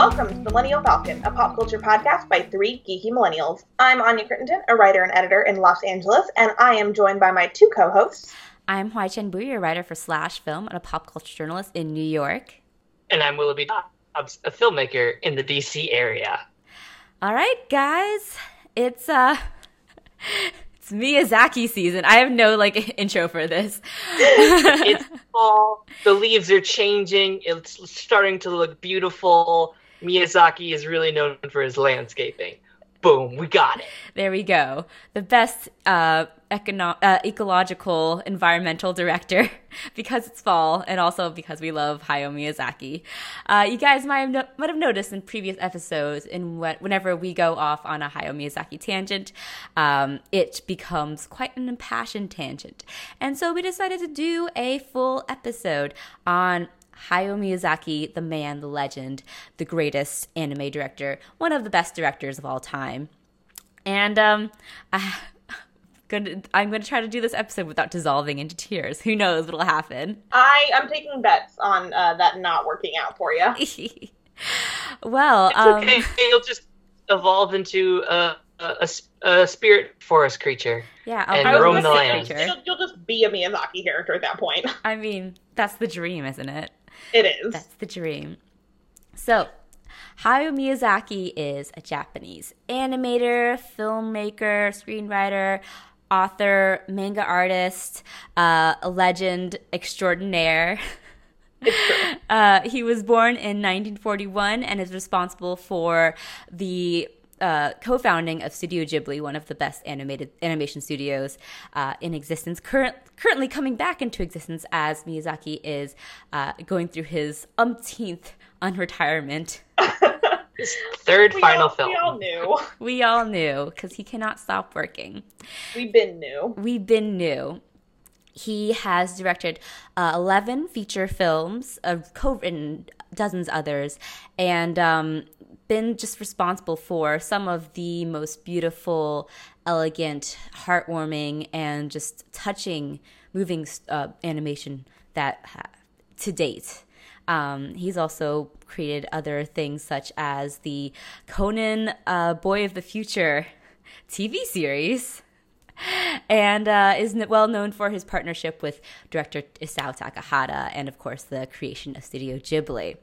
Welcome to Millennial Falcon, a pop culture podcast by three geeky millennials. I'm Anya Crittenden, a writer and editor in Los Angeles, and I am joined by my two co-hosts. I'm Hoai-Tran Bui, a writer for Slash Film and a pop culture journalist in New York. And I'm Willoughby Dobbs, a filmmaker in the DC area. All right, guys, it's uh, it's Miyazaki season. I have no like intro for this. it's fall. The leaves are changing. It's starting to look beautiful. Miyazaki is really known for his landscaping. Boom, we got it. There we go. The best uh, econo- uh, ecological environmental director because it's fall and also because we love Hayao Miyazaki. Uh, you guys might have, no- might have noticed in previous episodes, in what, whenever we go off on a Hayao Miyazaki tangent, um, it becomes quite an impassioned tangent. And so we decided to do a full episode on Hayao Miyazaki, the man, the legend, the greatest anime director, one of the best directors of all time. And um, I, Gonna, I'm going to try to do this episode without dissolving into tears. Who knows what'll happen? I am taking bets on uh, that not working out for you. well, it's um, okay. You'll just evolve into a, a, a, spirit forest creature. Yeah, I'll and roam the land. You'll, you'll just be a Miyazaki character at that point. I mean, that's the dream, isn't it? It is. That's the dream. So, Hayao Miyazaki is a Japanese animator, filmmaker, screenwriter, author, manga artist, uh, a legend extraordinaire. Uh, he was born in 1941 and is responsible for the uh, co-founding of Studio Ghibli, one of the best animated animation studios uh, in existence. Current, currently coming back into existence as Miyazaki is uh, going through his umpteenth unretirement. His third we final all, film. We all knew. We all knew because he cannot stop working. We've been new. We've been new. He has directed uh, 11 feature films, uh, co-written dozens others, and um, been just responsible for some of the most beautiful, elegant, heartwarming, and just touching, moving uh, animation that to date. Um, he's also created other things such as the Conan uh, Boy of the Future TV series. And uh, is well known for his partnership with director Isao Takahata and, of course, the creation of Studio Ghibli.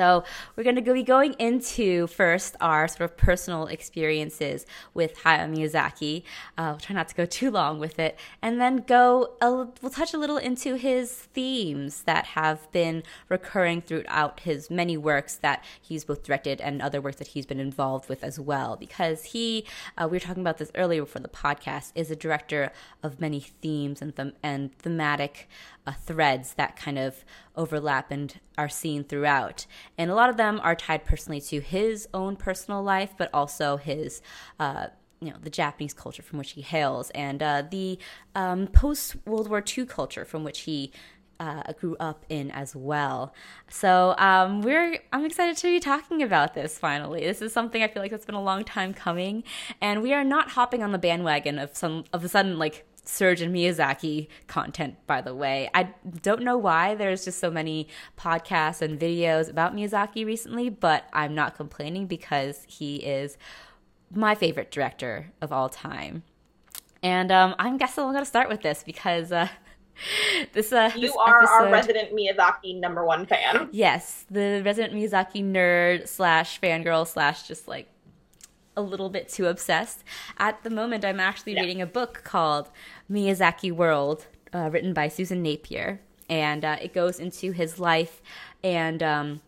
So we're going to be going into first our sort of personal experiences with Hayao Miyazaki. Uh, try not to go too long with it, and then go. A, we'll touch a little into his themes that have been recurring throughout his many works that he's both directed and other works that he's been involved with as well. Because he, uh, we were talking about this earlier before the podcast, is a director of many themes and them and thematic uh, threads that kind of overlap and are seen throughout. And a lot of them are tied personally to his own personal life, but also his. Uh, you know the Japanese culture from which he hails, and uh, the um, post World War II culture from which he uh, grew up in as well. So um, we're I'm excited to be talking about this finally. This is something I feel like that's been a long time coming, and we are not hopping on the bandwagon of some of a sudden like surge in Miyazaki content, by the way. I don't know why there's just so many podcasts and videos about Miyazaki recently, but I'm not complaining because he is my favorite director of all time. And um, I'm guessing I'm going to start with this because uh, this uh, you this are episode, our resident Miyazaki number one fan. Yes, the resident Miyazaki nerd slash fangirl slash just like a little bit too obsessed. At the moment, I'm actually yeah. reading a book called Miyazaki World, uh, written by Susan Napier, and uh, it goes into his life and um,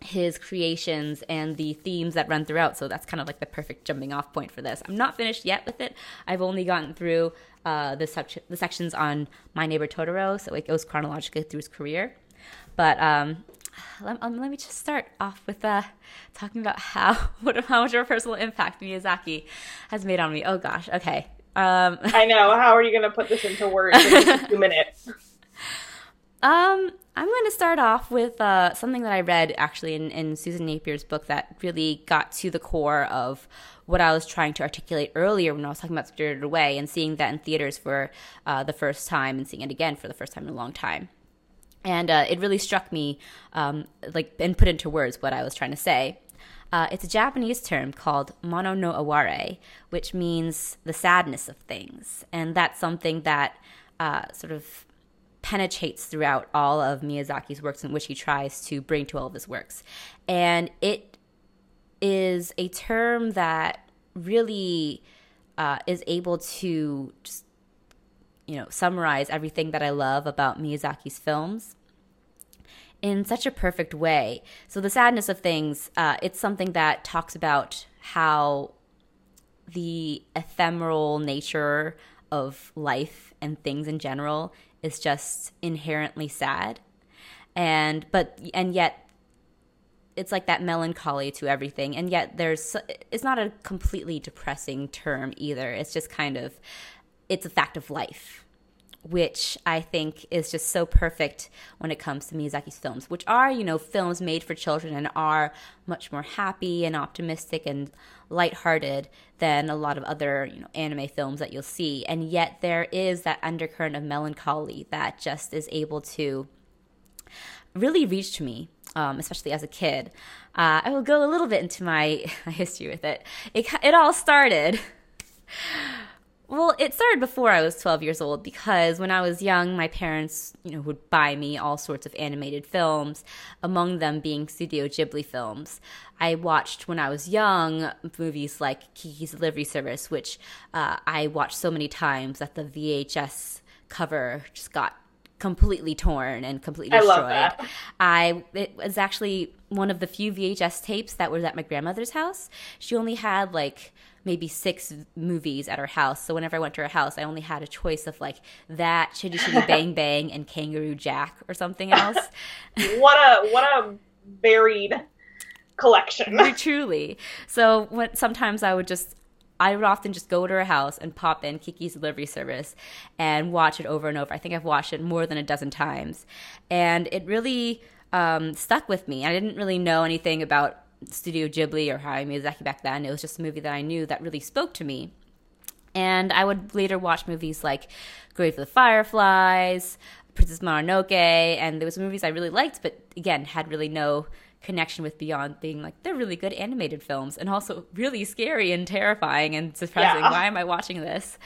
his creations and the themes that run throughout. So that's kind of like the perfect jumping off point for this. I'm not finished yet with it. I've only gotten through uh, the, sec- the sections on My Neighbor Totoro, so it goes chronologically through his career. But um, let, um, let me just start off with uh, talking about how what how much of a personal impact Miyazaki has made on me. Oh gosh, okay. Um, I know. How are you going to put this into words in two minutes? Um, I'm going to start off with uh, something that I read actually in, in Susan Napier's book that really got to the core of what I was trying to articulate earlier when I was talking about Spirited Away and seeing that in theaters for uh, the first time and seeing it again for the first time in a long time. And uh, it really struck me, um, like, and put into words what I was trying to say. Uh, it's a Japanese term called mono no aware, which means the sadness of things, and that's something that uh, sort of penetrates throughout all of Miyazaki's works, in which he tries to bring to all of his works, and it is a term that really uh, is able to just you know summarize everything that I love about Miyazaki's films in such a perfect way. So the sadness of things, uh, it's something that talks about how the ephemeral nature of life and things in general is just inherently sad. And but and yet it's like that melancholy to everything. And yet there's it's not a completely depressing term either. It's just kind of it's a fact of life which I think is just so perfect when it comes to Miyazaki's films, which are, you know, films made for children and are much more happy and optimistic and lighthearted than a lot of other, you know, anime films that you'll see. And yet there is that undercurrent of melancholy that just is able to really reach me, um, especially as a kid. Uh, I will go a little bit into my history with it. It, it all started well, it started before I was 12 years old because when I was young, my parents, you know, would buy me all sorts of animated films, among them being Studio Ghibli films. I watched when I was young movies like Kiki's Delivery Service, which uh, I watched so many times that the VHS cover just got completely torn and completely destroyed. I, love that. I it was actually one of the few VHS tapes that was at my grandmother's house. She only had like maybe six movies at her house. So whenever I went to her house, I only had a choice of like that, Chitty Chitty Bang Bang, and Kangaroo Jack or something else. what a what a varied collection. Truly. So when sometimes I would just I would often just go to her house and pop in Kiki's delivery service and watch it over and over. I think I've watched it more than a dozen times. And it really um, stuck with me. I didn't really know anything about Studio Ghibli or Hayao Miyazaki back then. It was just a movie that I knew that really spoke to me. And I would later watch movies like Grave of the Fireflies, Princess Mononoke, and there was movies I really liked, but again had really no connection with beyond being like they're really good animated films and also really scary and terrifying and surprising. Yeah. Why am I watching this?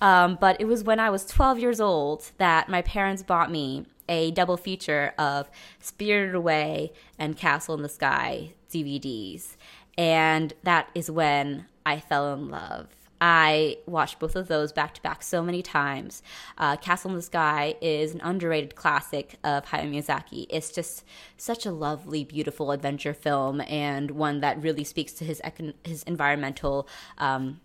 Um, but it was when I was 12 years old that my parents bought me a double feature of Spirited Away and Castle in the Sky DVDs. And that is when I fell in love. I watched both of those back to back so many times. Uh, Castle in the Sky is an underrated classic of Hayao Miyazaki. It's just such a lovely, beautiful adventure film and one that really speaks to his econ- his environmental um,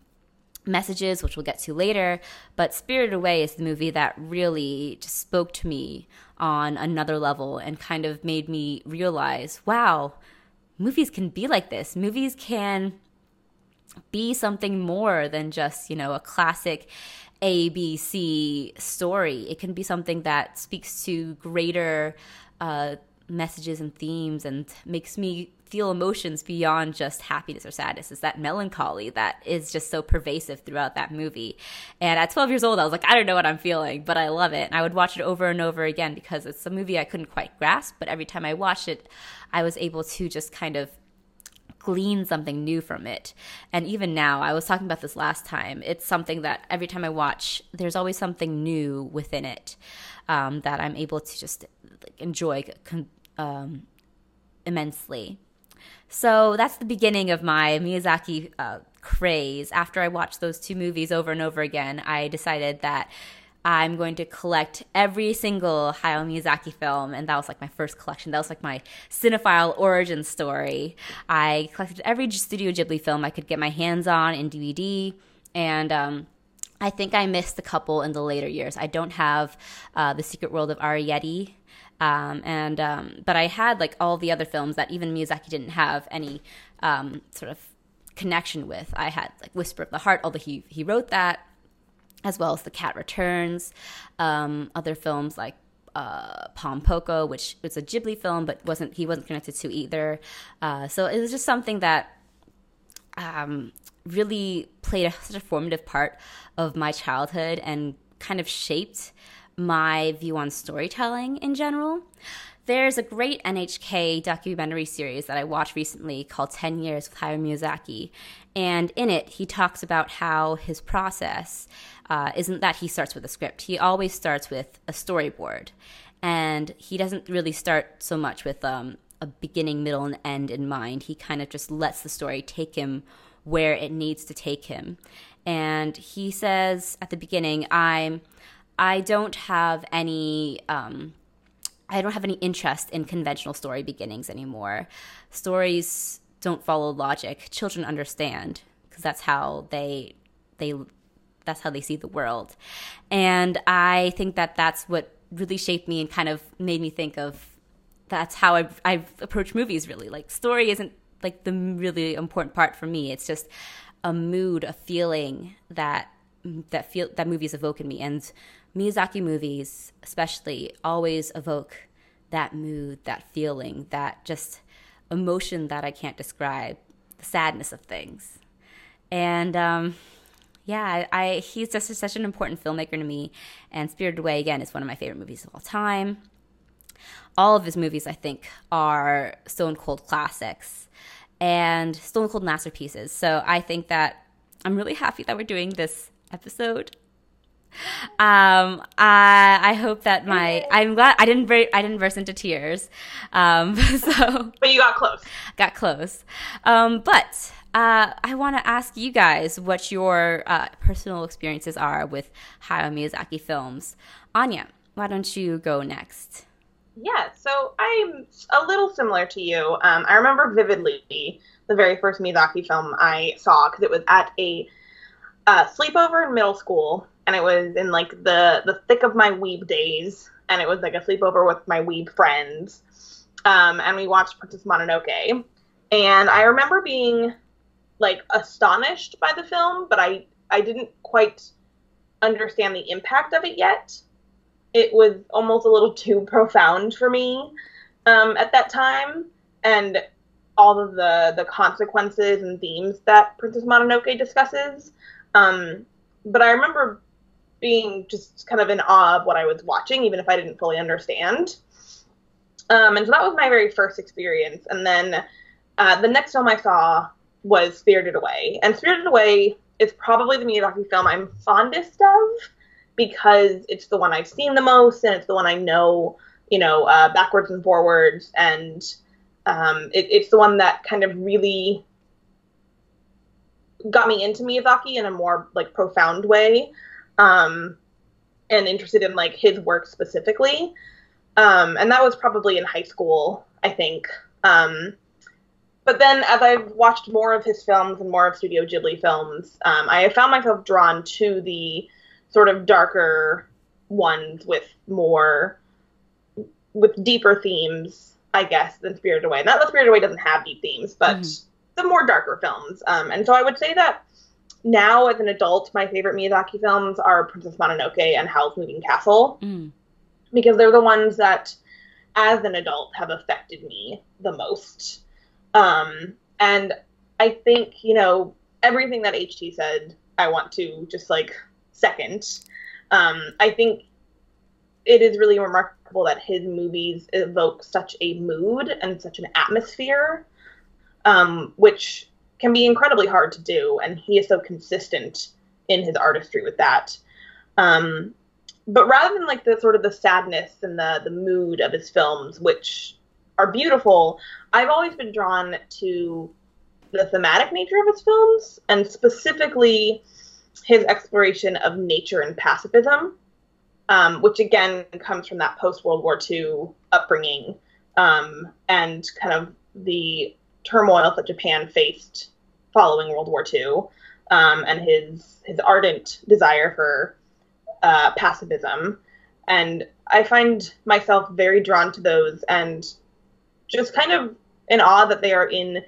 messages, which we'll get to later. But Spirited Away is the movie that really just spoke to me on another level and kind of made me realize, wow, movies can be like this. Movies can be something more than just, you know, a classic ABC story. It can be something that speaks to greater uh, messages and themes and makes me feel emotions beyond just happiness or sadness. It's that melancholy that is just so pervasive throughout that movie. And at 12 years old, I was like, I don't know what I'm feeling, but I love it. And I would watch it over and over again because it's a movie I couldn't quite grasp. But every time I watched it, I was able to just kind of glean something new from it. And even now, I was talking about this last time, it's something that every time I watch, there's always something new within it um, that I'm able to just enjoy um, immensely. So that's the beginning of my Miyazaki uh, craze. After I watched those two movies over and over again, I decided that I'm going to collect every single Hayao Miyazaki film, and that was like my first collection. That was like my cinephile origin story. I collected every Studio Ghibli film I could get my hands on in DVD, and um, I think I missed a couple in the later years. I don't have uh, The Secret World of Arrietty um, and um, but I had like all the other films that even Miyazaki didn't have any um, sort of connection with. I had like Whisper of the Heart, although he he wrote that, as well as The Cat Returns. Um, other films like uh, Pom Poko, which was a Ghibli film, but wasn't he wasn't connected to either. Uh, so it was just something that um, really played a, such a formative part of my childhood and kind of shaped my view on storytelling in general. There's a great NHK documentary series that I watched recently called 10 Years with Hayao Miyazaki. And in it, he talks about how his process uh, isn't that he starts with a script. He always starts with a storyboard. And he doesn't really start so much with um, a beginning, middle, and end in mind. He kind of just lets the story take him where it needs to take him. And he says at the beginning, I'm I don't have any um, I don't have any interest in conventional story beginnings anymore. Stories don't follow logic. Children understand because that's how they they that's how they see the world. And I think that that's what really shaped me and kind of made me think of that's how I've, I've approached movies really. Like story isn't like the really important part for me. It's just a mood, a feeling that that feel that movies evoke in me. And Miyazaki movies, especially, always evoke that mood, that feeling, that just emotion that I can't describe, the sadness of things. And um, yeah, I, I he's just such an important filmmaker to me. And Spirited Away again is one of my favorite movies of all time. All of his movies, I think, are stone cold classics and stone cold masterpieces. So I think that I'm really happy that we're doing this episode um, I I hope that my I'm glad I didn't break, I didn't burst into tears. Um, so but you got close. Got close. Um, but uh, I want to ask you guys what your uh, personal experiences are with Hayao Miyazaki films. Anya, why don't you go next? Yeah, so I'm a little similar to you. Um, I remember vividly the very first Miyazaki film I saw because it was at a uh, sleepover in middle school and it was in like the the thick of my weeb days, and it was like a sleepover with my weeb friends, um, and we watched Princess Mononoke, and I remember being like astonished by the film, but I I didn't quite understand the impact of it yet. It was almost a little too profound for me um, at that time, and all of the the consequences and themes that Princess Mononoke discusses. Um, but I remember being just kind of in awe of what I was watching, even if I didn't fully understand. Um, and so that was my very first experience. And then uh, the next film I saw was Spirited Away. And Spirited Away is probably the Miyazaki film I'm fondest of because it's the one I've seen the most and it's the one I know, you know, uh, backwards and forwards. And um, it, it's the one that kind of really got me into Miyazaki in a more like profound way um, and interested in like his work specifically. Um, and that was probably in high school, I think. Um, but then as I've watched more of his films and more of Studio Ghibli films, um, I have found myself drawn to the sort of darker ones with more with deeper themes, I guess, than Spirited Away. Not that Spirited Away doesn't have deep themes, but mm-hmm. the more darker films. Um, and so I would say that now as an adult, my favorite Miyazaki films are Princess Mononoke and Howl's Moving Castle mm. because they're the ones that, as an adult, have affected me the most. Um, and I think you know everything that HT said. I want to just like second. Um, I think it is really remarkable that his movies evoke such a mood and such an atmosphere, um, which can be incredibly hard to do, and he is so consistent in his artistry with that. Um, but rather than like the sort of the sadness and the the mood of his films, which are beautiful, I've always been drawn to the thematic nature of his films, and specifically his exploration of nature and pacifism, um, which again comes from that post World War II upbringing um, and kind of the turmoil that Japan faced following World War II, um, and his his ardent desire for uh, pacifism. And I find myself very drawn to those, and just kind of in awe that they are in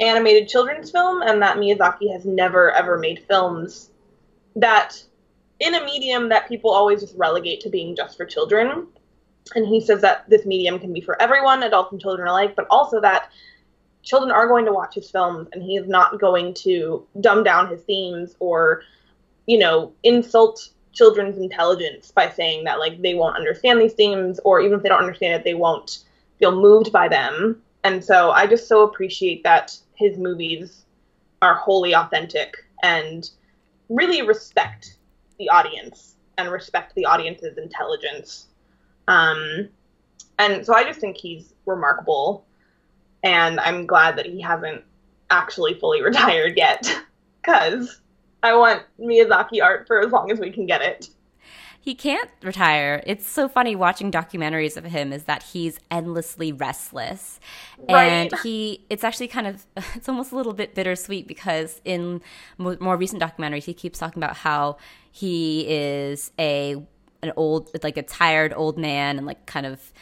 animated children's film, and that Miyazaki has never ever made films that in a medium that people always just relegate to being just for children. And he says that this medium can be for everyone, adults and children alike, but also that children are going to watch his films and he is not going to dumb down his themes or you know insult children's intelligence by saying that like they won't understand these themes or even if they don't understand it they won't feel moved by them. And so i just so appreciate that his movies are wholly authentic and really respect the audience and respect the audience's intelligence. Um, and so i just think he's remarkable and i'm glad that he hasn't actually fully retired yet because I want Miyazaki art for as long as we can get it. He can't retire. It's so funny watching documentaries of him is that he's endlessly restless. Right. And he it's actually kind of it's almost a little bit bittersweet because in more recent documentaries he keeps talking about how he is a an old like a tired old man and like kind of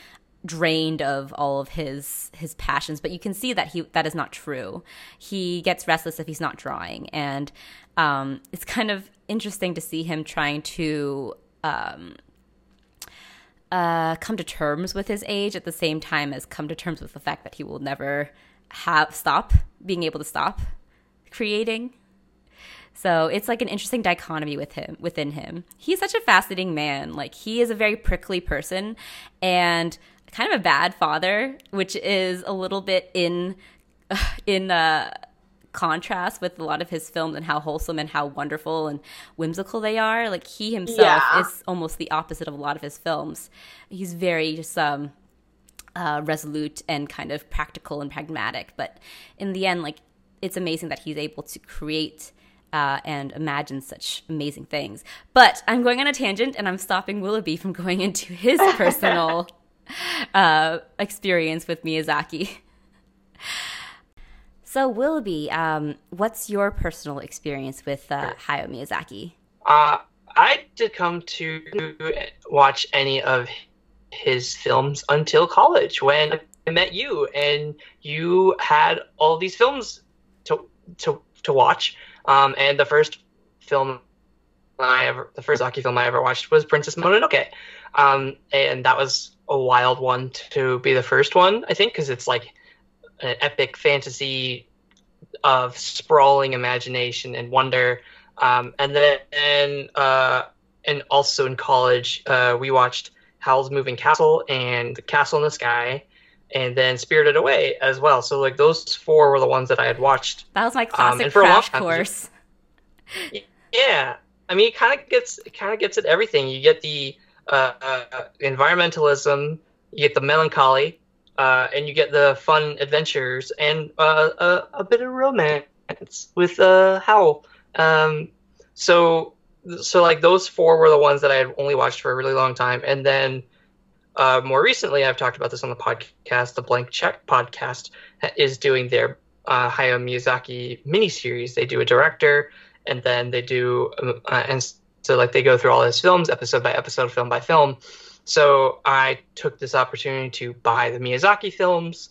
drained of all of his his passions but you can see that he that is not true he gets restless if he's not drawing and um, it's kind of interesting to see him trying to um, uh, come to terms with his age at the same time as come to terms with the fact that he will never have stop being able to stop creating so it's like an interesting dichotomy with him within him. He's such a fascinating man. Like he is a very prickly person and kind of a bad father, which is a little bit in in uh, contrast with a lot of his films and how wholesome and how wonderful and whimsical they are. Like he himself yeah. is almost the opposite of a lot of his films. He's very just um, uh, resolute and kind of practical and pragmatic. But in the end, like it's amazing that he's able to create. Uh, and imagine such amazing things. But I'm going on a tangent and I'm stopping Willoughby from going into his personal uh, experience with Miyazaki. So, Willoughby, um, what's your personal experience with uh, Hayao Miyazaki? Uh, I did come to watch any of his films until college when I met you, and you had all these films to to to watch. Um, and the first film I ever, the first Aki film I ever watched was Princess Mononoke, um, and that was a wild one to be the first one, I think, because it's like an epic fantasy of sprawling imagination and wonder. Um, and then, and, uh, and also in college, uh, we watched Howl's Moving Castle and The Castle in the Sky, and then Spirited Away as well. So like those four were the ones that I had watched. That was my um, classic um, crash course. Yeah, I mean, it kind of gets it kind of gets at everything. You get the uh, environmentalism, you get the melancholy, uh, and you get the fun adventures and uh, a, a, bit of romance with uh, Howl. Um, so, so like those four were the ones that I had only watched for a really long time, and then uh, more recently, I've talked about this on the podcast. The Blank Check podcast is doing their uh, Hayao Miyazaki miniseries. They do a director, and then they do, uh, and so like they go through all his films, episode by episode, film by film. So I took this opportunity to buy the Miyazaki films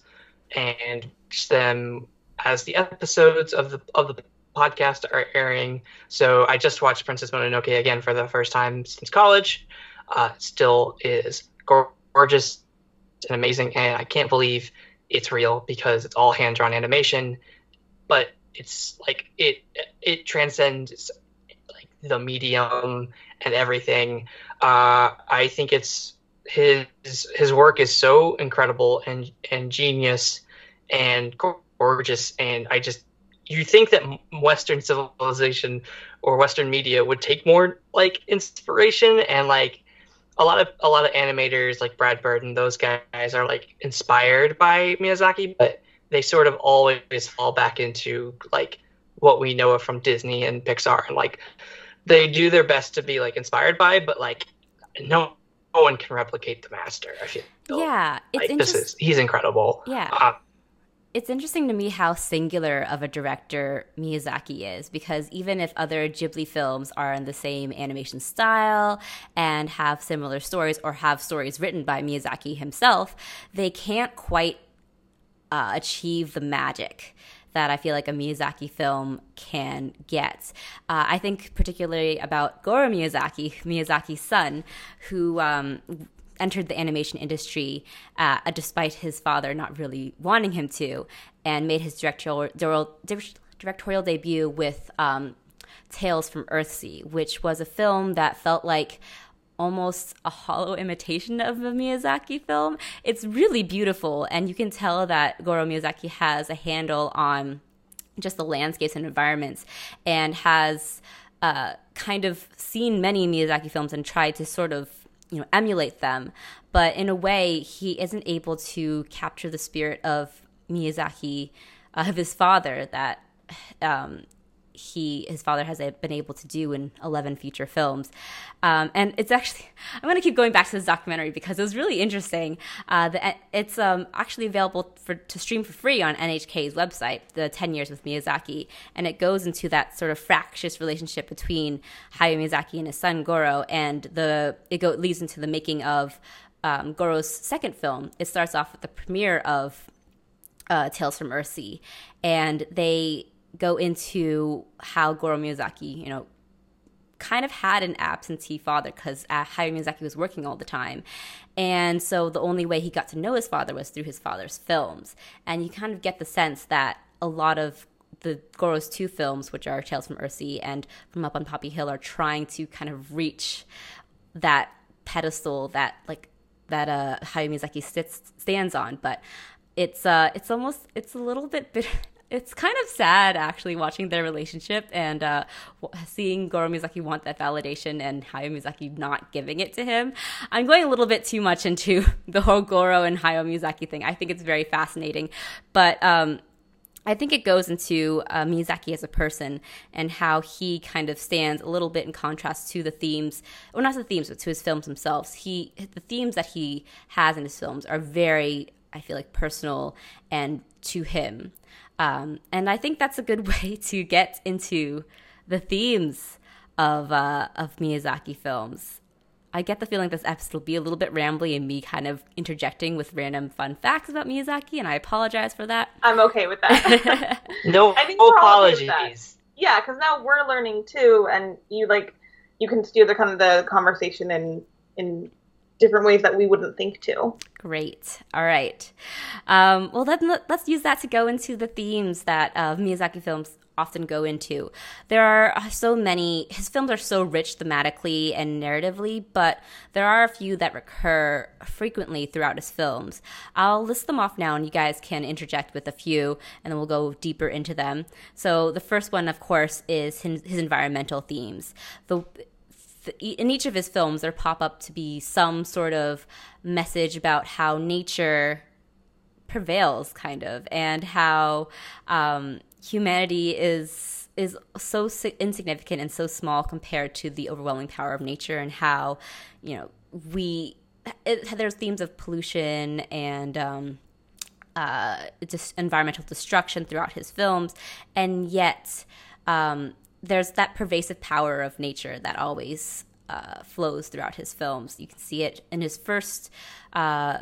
and them as the episodes of the of the podcast are airing. So I just watched Princess Mononoke again for the first time since college. Uh, still is gorgeous and amazing, and I can't believe it's real because it's all hand drawn animation. But it's like it it transcends the medium and everything. Uh, I think it's his his work is so incredible and and genius and gorgeous, and I just you think that Western civilization or Western media would take more like inspiration and like a lot of a lot of animators like Brad Bird and those guys are like inspired by Miyazaki, but they sort of always fall back into like what we know from Disney and Pixar and like they do their best to be like inspired by, but like no, no one can replicate the master. I feel. Yeah, it's like, this is he's incredible. Yeah. Um, it's interesting to me how singular of a director Miyazaki is because even if other Ghibli films are in the same animation style and have similar stories or have stories written by Miyazaki himself, they can't quite uh, achieve the magic that I feel like a Miyazaki film can get. Uh, I think particularly about Goro Miyazaki, Miyazaki's son, who um, entered the animation industry uh, despite his father not really wanting him to, and made his directorial directorial debut with um, Tales from Earthsea, which was a film that felt like almost a hollow imitation of a Miyazaki film. It's really beautiful, and you can tell that Goro Miyazaki has a handle on just the landscapes and environments and has uh, kind of seen many Miyazaki films and tried to sort of you know emulate them but in a way he isn't able to capture the spirit of Miyazaki uh, of his father that um, he his father has been able to do in 11 feature films. Um, and it's actually i'm going to keep going back to this documentary because it was really interesting. Uh, the, it's um, actually available for to stream for free on nhk's website the 10 years with miyazaki. And it goes into that sort of fractious relationship between hayao miyazaki and his son goro and the it go, leads into the making of um, goro's second film. It starts off with the premiere of uh, Tales from Earthsea, and they go into how Goro Miyazaki, you know, kind of had an absentee father because uh, Hayao Miyazaki was working all the time. And so the only way he got to know his father was through his father's films. And you kind of get the sense that a lot of the Goro's two films, which are Tales from Earthsea and From Up on Poppy Hill, are trying to kind of reach that pedestal that like that uh, Hayao Miyazaki sits, stands on. But it's uh, it's almost it's a little bit bitter it's kind of sad actually watching their relationship and uh, seeing Goro Miyazaki want that validation and Hayao Miyazaki not giving it to him. I'm going a little bit too much into the whole Goro and Hayao Miyazaki thing. I think it's very fascinating, but um, I think it goes into uh, as a person and how he kind of stands a little bit in contrast to the themes, or not the themes, but to his films themselves. He the themes that he has in his films are very, I feel like, personal and to him. Um, and I think that's a good way to get into the themes of uh, of Miyazaki films. I get the feeling this episode will be a little bit rambly and me kind of interjecting with random fun facts about Miyazaki, and I apologize for that. I'm okay with that. no I think apologies. Yeah, because now we're learning too, and you like you can steer the kind of the conversation in in different ways that we wouldn't think to. Great. All right. Um, well, then let, us use that to go into the themes that uh, Miyazaki films often go into. There are uh, so many, his films are so rich thematically and narratively, but there are a few that recur frequently throughout his films. I'll list them off now and you guys can interject with a few and then we'll go deeper into them. So the first one, of course, is his, his environmental themes. The in each of his films, there pop up to be some sort of message about how nature prevails, kind of, and how um, humanity is is so insignificant and so small compared to the overwhelming power of nature, and how you know we it, there's themes of pollution and um, uh, just environmental destruction throughout his films, and yet. Um, there's that pervasive power of nature that always uh, flows throughout his films. You can see it in his first uh,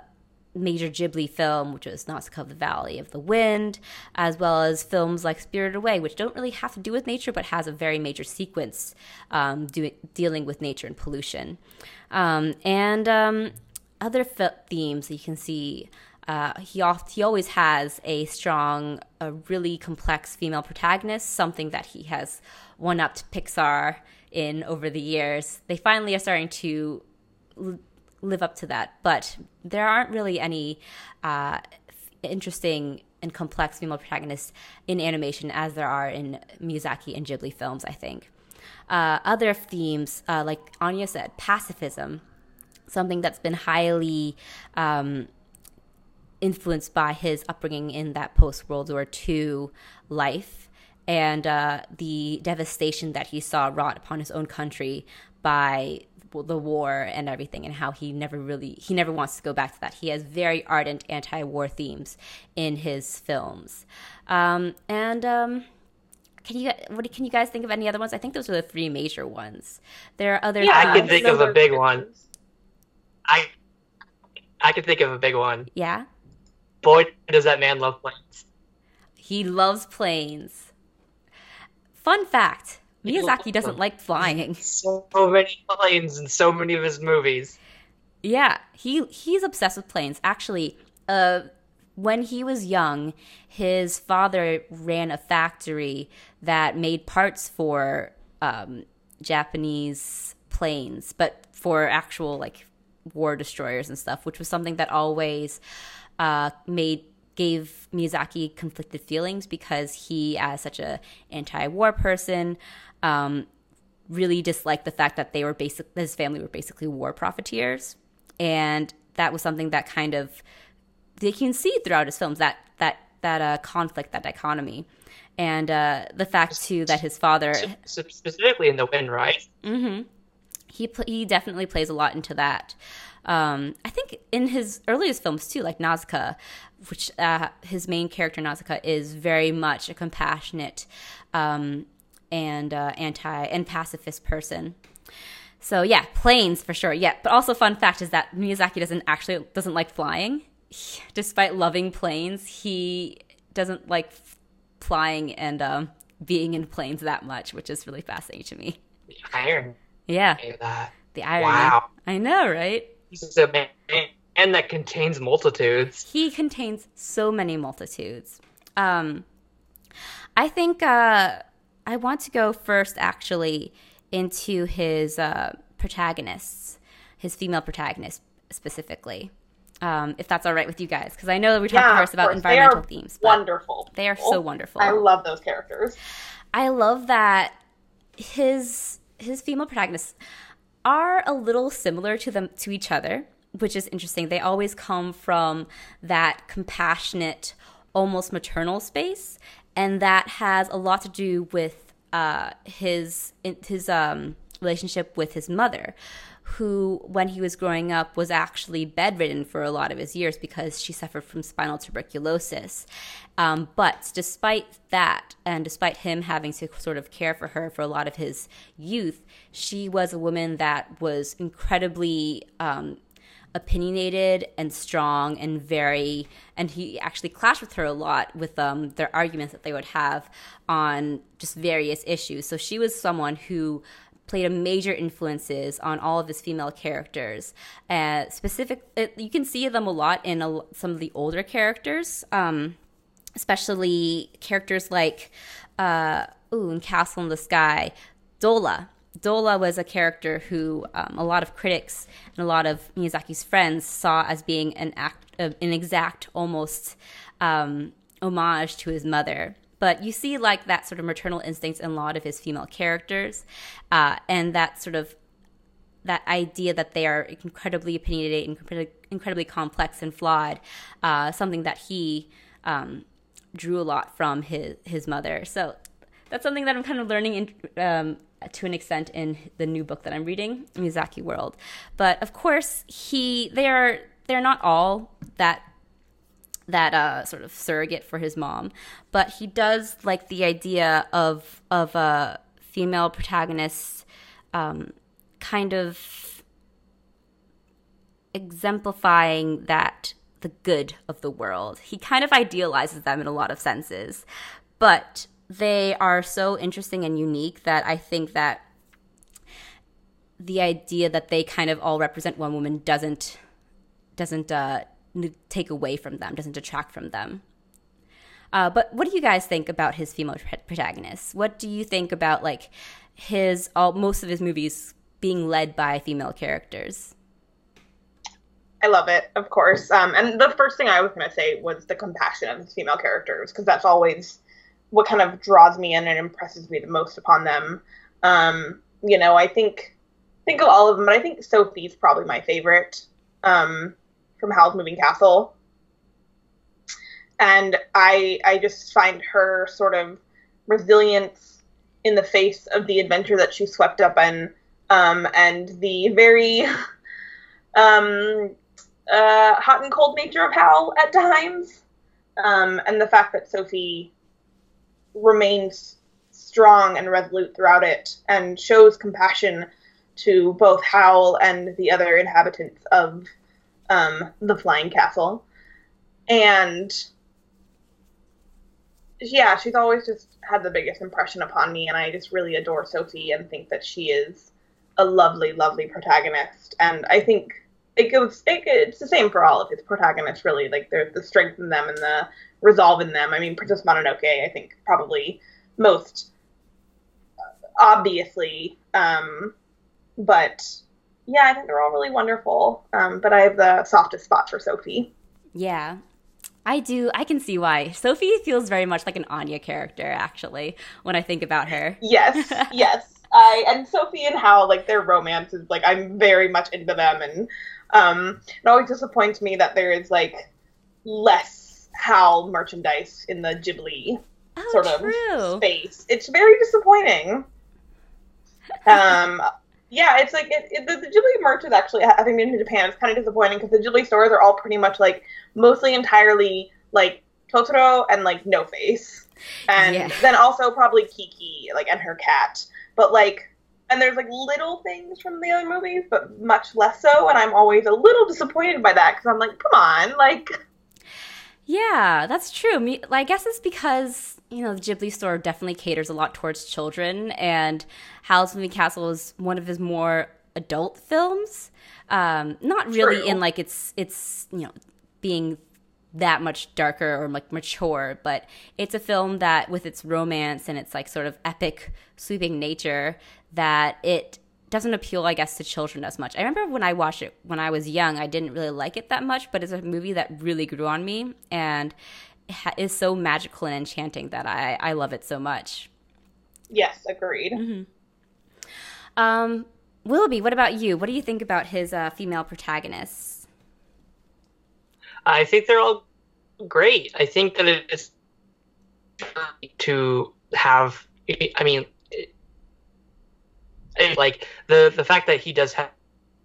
major Ghibli film, which was Nausicaa of the Valley of the Wind, as well as films like Spirited Away, which don't really have to do with nature, but has a very major sequence um, do- dealing with nature and pollution. Um, and um, other fi- themes you can see. Uh, he, oft, he always has a strong, a really complex female protagonist, something that he has one upped Pixar in over the years. They finally are starting to live up to that, but there aren't really any uh, interesting and complex female protagonists in animation as there are in Miyazaki and Ghibli films, I think. Uh, other themes, uh, like Anya said, pacifism, something that's been highly um, influenced by his upbringing in that post World War II life and uh, the devastation that he saw wrought upon his own country by the war and everything and how he never really he never wants to go back to that. He has very ardent anti-war themes in his films. Um, and um, can you what can you guys think of any other ones? I think those are the three major ones. There are other yeah i can think of a big one. I i can think of a big one. Yeah boy does that man love planes he loves planes Fun fact Miyazaki doesn't like flying. So many planes in so many of his movies. Yeah, he he's obsessed with planes. Actually, uh, when he was young, his father ran a factory that made parts for um, Japanese planes, but for actual like war destroyers and stuff, which was something that always uh, made gave Miyazaki conflicted feelings because he, as such a anti-war person, um, really disliked the fact that they were basic his family were basically war profiteers, and that was something that kind of they can see throughout his films that that that uh, conflict, that dichotomy, and uh, the fact too that his father specifically in the wind, right? Mm-hmm. He he definitely plays a lot into that. Um, I think in his earliest films too, like Nausicaa, which uh, his main character Nausicaa is very much a compassionate um, and uh, anti and pacifist person. So yeah, planes for sure. Yeah, but also fun fact is that Miyazaki doesn't actually doesn't like flying. He, despite loving planes, he doesn't like flying and um, being in planes that much, which is really fascinating to me. The iron. Yeah. That. The irony. Wow. I know, right? He's a man and that contains multitudes. He contains so many multitudes. Um, I think uh, I want to go first, actually, into his uh, protagonists, his female protagonists specifically. Um, if that's all right with you guys, because I know that we talked Yeah, first about course. environmental they are themes. but Wonderful. They are so wonderful. I love those characters. I love that his his female protagonists are a little similar to them to each other, which is interesting. They always come from that compassionate, almost maternal space, and that has a lot to do with uh, his his um, relationship with his mother, who, when he was growing up, was actually bedridden for a lot of his years because she suffered from spinal tuberculosis. Um, but despite that, and despite him having to sort of care for her for a lot of his youth, she was a woman that was incredibly um, opinionated and strong and very and he actually clashed with her a lot with um, their arguments that they would have on just various issues so she was someone who played a major influences on all of his female characters uh, specific it, you can see them a lot in a, some of the older characters um, especially characters like uh, ooh, in Castle in the Sky, Dola. Dola was a character who um, a lot of critics and a lot of Miyazaki's friends saw as being an act, uh, an exact, almost um, homage to his mother. But you see, like that sort of maternal instincts in a lot of his female characters, uh, and that sort of that idea that they are incredibly opinionated, and incredibly complex and flawed, uh, something that he um, drew a lot from his his mother. So that's something that I'm kind of learning in, um, to an extent in the new book that I'm reading, Miyazaki World. But of course, he they are they're not all that that uh, sort of surrogate for his mom, but he does like the idea of of a female protagonist, um, kind of exemplifying that the good of the world. He kind of idealizes them in a lot of senses, but they are so interesting and unique that I think that the idea that they kind of all represent one woman doesn't doesn't uh, take away from them, doesn't detract from them. Uh, but what do you guys think about his female pr- protagonists? What do you think about like his all most of his movies being led by female characters? I love it, of course. Um, and the first thing I was going to say was the compassion of his female characters, because that's always what kind of draws me in and impresses me the most upon them. Um, you know, I think think of all of them, but I think Sophie's probably my favorite um, from Howl's Moving Castle. And I I just find her sort of resilience in the face of the adventure that she swept up in, um, and the very um, uh, hot and cold nature of Howl at times, um, and the fact that Sophie remains strong and resolute throughout it and shows compassion to both Howl and the other inhabitants of um, the Flying Castle. And yeah, she's always just had the biggest impression upon me, and I just really adore Sophie and think that she is a lovely, lovely protagonist. And I think it goes, it, it's the same for all of his protagonists, really. Like, there's the strength in them and the resolve in them. I mean, Princess Mononoke, I think, probably most obviously. Um, but yeah, I think they're all really wonderful. Um, but I have the softest spot for Sophie. Yeah. I do. I can see why. Sophie feels very much like an Anya character, actually, when I think about her. Yes, yes. I and Sophie and Howl, like their romance is like I'm very much into them, and um, it always disappoints me that there is like less Howl merchandise in the Ghibli Oh, sort true. of space. It's very disappointing. um, yeah, it's like it, it, the, the Ghibli merch is actually having been to Japan. It's kind of disappointing because the Ghibli stores are all pretty much like mostly entirely like Totoro and like No Face, and Yeah. then also probably Kiki like and her cat. But like, and there's like little things from the other movies, but much less so. And I'm always a little disappointed by that because I'm like, come on, like. Yeah, that's true. I guess it's because you know the Ghibli store definitely caters a lot towards children, and Howl's Moving Castle is one of his more adult films. Um, not really True. in like it's it's you know being that much darker or like mature, but it's a film that with its romance and its like sort of epic sweeping nature that it doesn't appeal I guess to children as much. I remember when I watched it when I was young, I didn't really like it that much, but it's a movie that really grew on me and ha- is so magical and enchanting that I I love it so much. Yes, agreed. Um Willoughby, what about you? What do you think about his uh, female protagonists? I think they're all great. I think that it's to have. I mean, it, it- like the the fact that he does have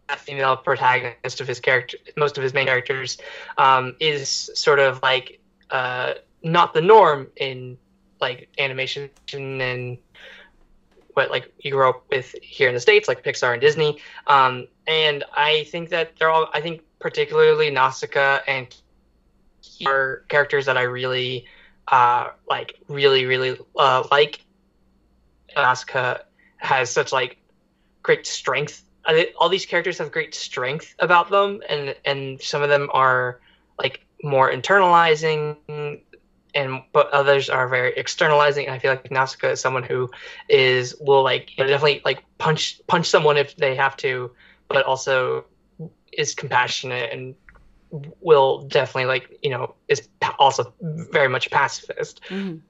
a female protagonist of his character, most of his main characters, um, is sort of like uh, not the norm in like animation and what like you grow up with here in the states, like Pixar and Disney. Um, and I think that they're all. I think particularly Nausicaa and are characters that I really uh, like. Really, really uh, like. Nausicaa has such like great strength. All these characters have great strength about them, and and some of them are like more internalizing, and but others are very externalizing. And I feel like Nausicaa is someone who is will like you know, definitely like punch punch someone if they have to, but also is compassionate and will definitely like you know is also very much pacifist. Mhm.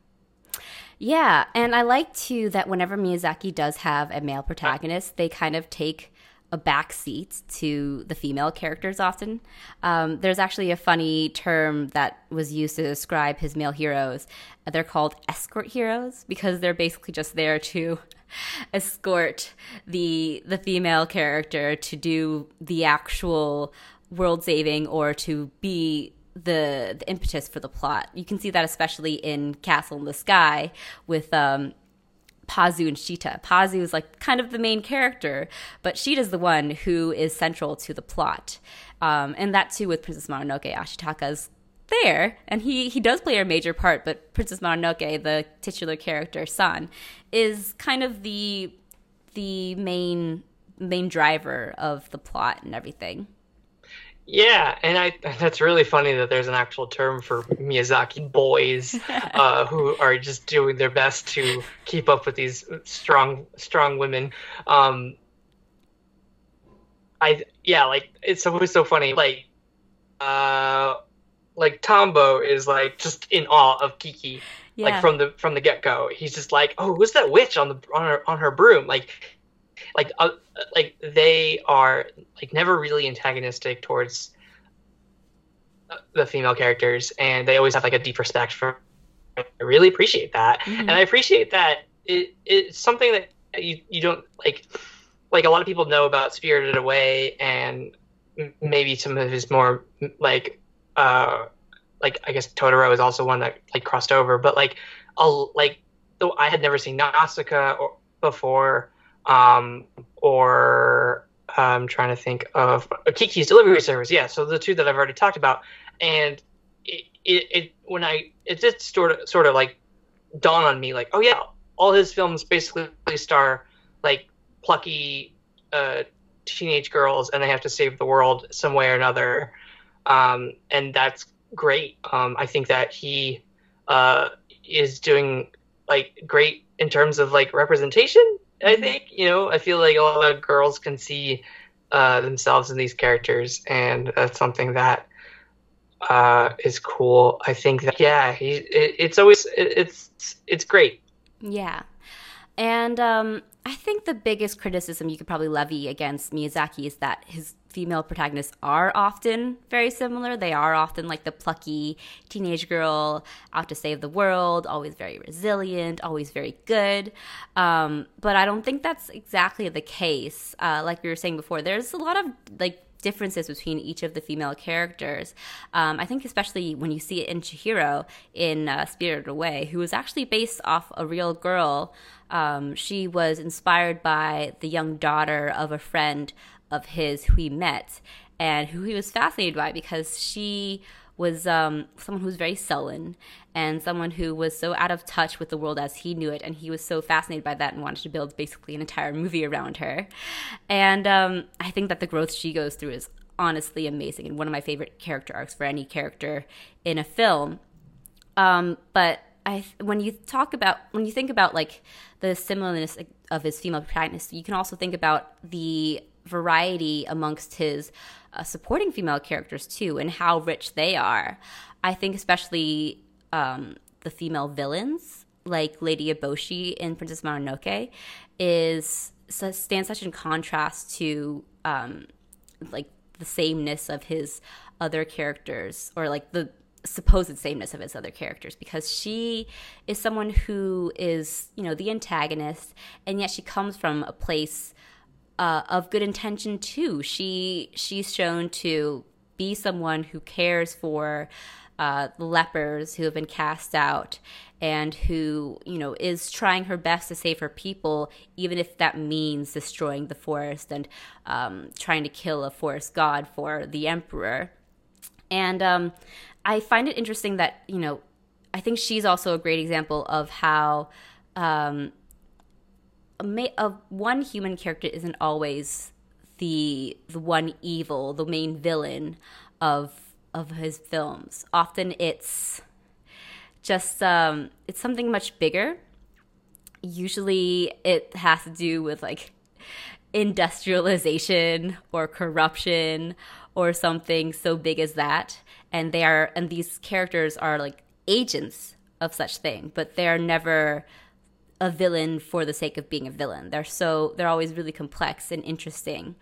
Yeah, and I like too that whenever Miyazaki does have a male protagonist, they kind of take a back seat to the female characters often. Um, there's actually a funny term that was used to describe his male heroes. They're called escort heroes because they're basically just there to escort the the female character to do the actual world saving or to be the the impetus for the plot. You can see that especially in Castle in the Sky with um Pazu and Sheeta. Pazu is like kind of the main character, but Sheeta's the one who is central to the plot. Um, and that too with Princess Mononoke, Ashitaka's there, and he he does play a major part. But Princess Mononoke, the titular character, San, is kind of the the main main driver of the plot and everything. Yeah, and I that's really funny that there's an actual term for Miyazaki boys uh, who are just doing their best to keep up with these strong strong women. Um, I yeah, like it's always so funny. Like, uh, like Tombo is like just in awe of Kiki. Yeah. Like from the from the get go, he's just like, oh, who's that witch on the on her on her broom? Like, like uh, like they are like never really antagonistic towards uh, the female characters and they always have like a deep respect for i really appreciate that Mhm. and i appreciate that it, it's something that you, you don't like like a lot of people know about spirited away and maybe some of his more like uh like i guess totoro is also one that like crossed over but like a, like though i had never seen nausicaa or, before um or I'm trying to think of uh, Kiki's delivery service. Yeah, so the two that I've already talked about, and it, it, it when I it did sort of sort of like dawn on me like, oh yeah, all his films basically star like plucky uh, teenage girls, and they have to save the world some way or another, um, and that's great. Um, I think that he uh, is doing like great in terms of like representation I think you know I feel like a lot of girls can see uh, themselves in these characters, and that's something that uh, is cool. I think that yeah, he, it, it's always it, it's it's great. Yeah, and um, I think the biggest criticism you could probably levy against Miyazaki is that his female protagonists are often very similar. They are often like the plucky teenage girl out to save the world, always very resilient, always very good. Um, but I don't think that's exactly the case. Uh, like we were saying before, there's a lot of like differences between each of the female characters. Um, I think especially when you see it in Chihiro in uh, Spirited Away, who was actually based off a real girl. Um, she was inspired by the young daughter of a friend of his who he met and who he was fascinated by because she was um, someone who was very sullen and someone who was so out of touch with the world as he knew it. And he was so fascinated by that and wanted to build basically an entire movie around her. And um, I think that the growth she goes through is honestly amazing and one of my favorite character arcs for any character in a film. Um, but I, when you talk about when you think about like the similarness of his female protagonist, you can also think about the variety amongst his uh, supporting female characters too, and how rich they are. I think especially um, the female villains, like Lady Eboshi in Princess Mononoke, is stands such in contrast to um, like the sameness of his other characters, or like the supposed sameness of his other characters because she is someone who is you know the antagonist and yet she comes from a place uh, of good intention too. She she's shown to be someone who cares for uh, lepers who have been cast out and who you know is trying her best to save her people even if that means destroying the forest and um, trying to kill a forest god for the emperor and um, i find it interesting that you know i think she's also a great example of how um, a one human character isn't always the the one evil, the main villain of of his films. Often it's just um, it's something much bigger. Usually, it has to do with like industrialization or corruption or something so big as that and they are and these characters are like agents of such thing but they're never a villain for the sake of being a villain. They're so they're always really complex and interesting,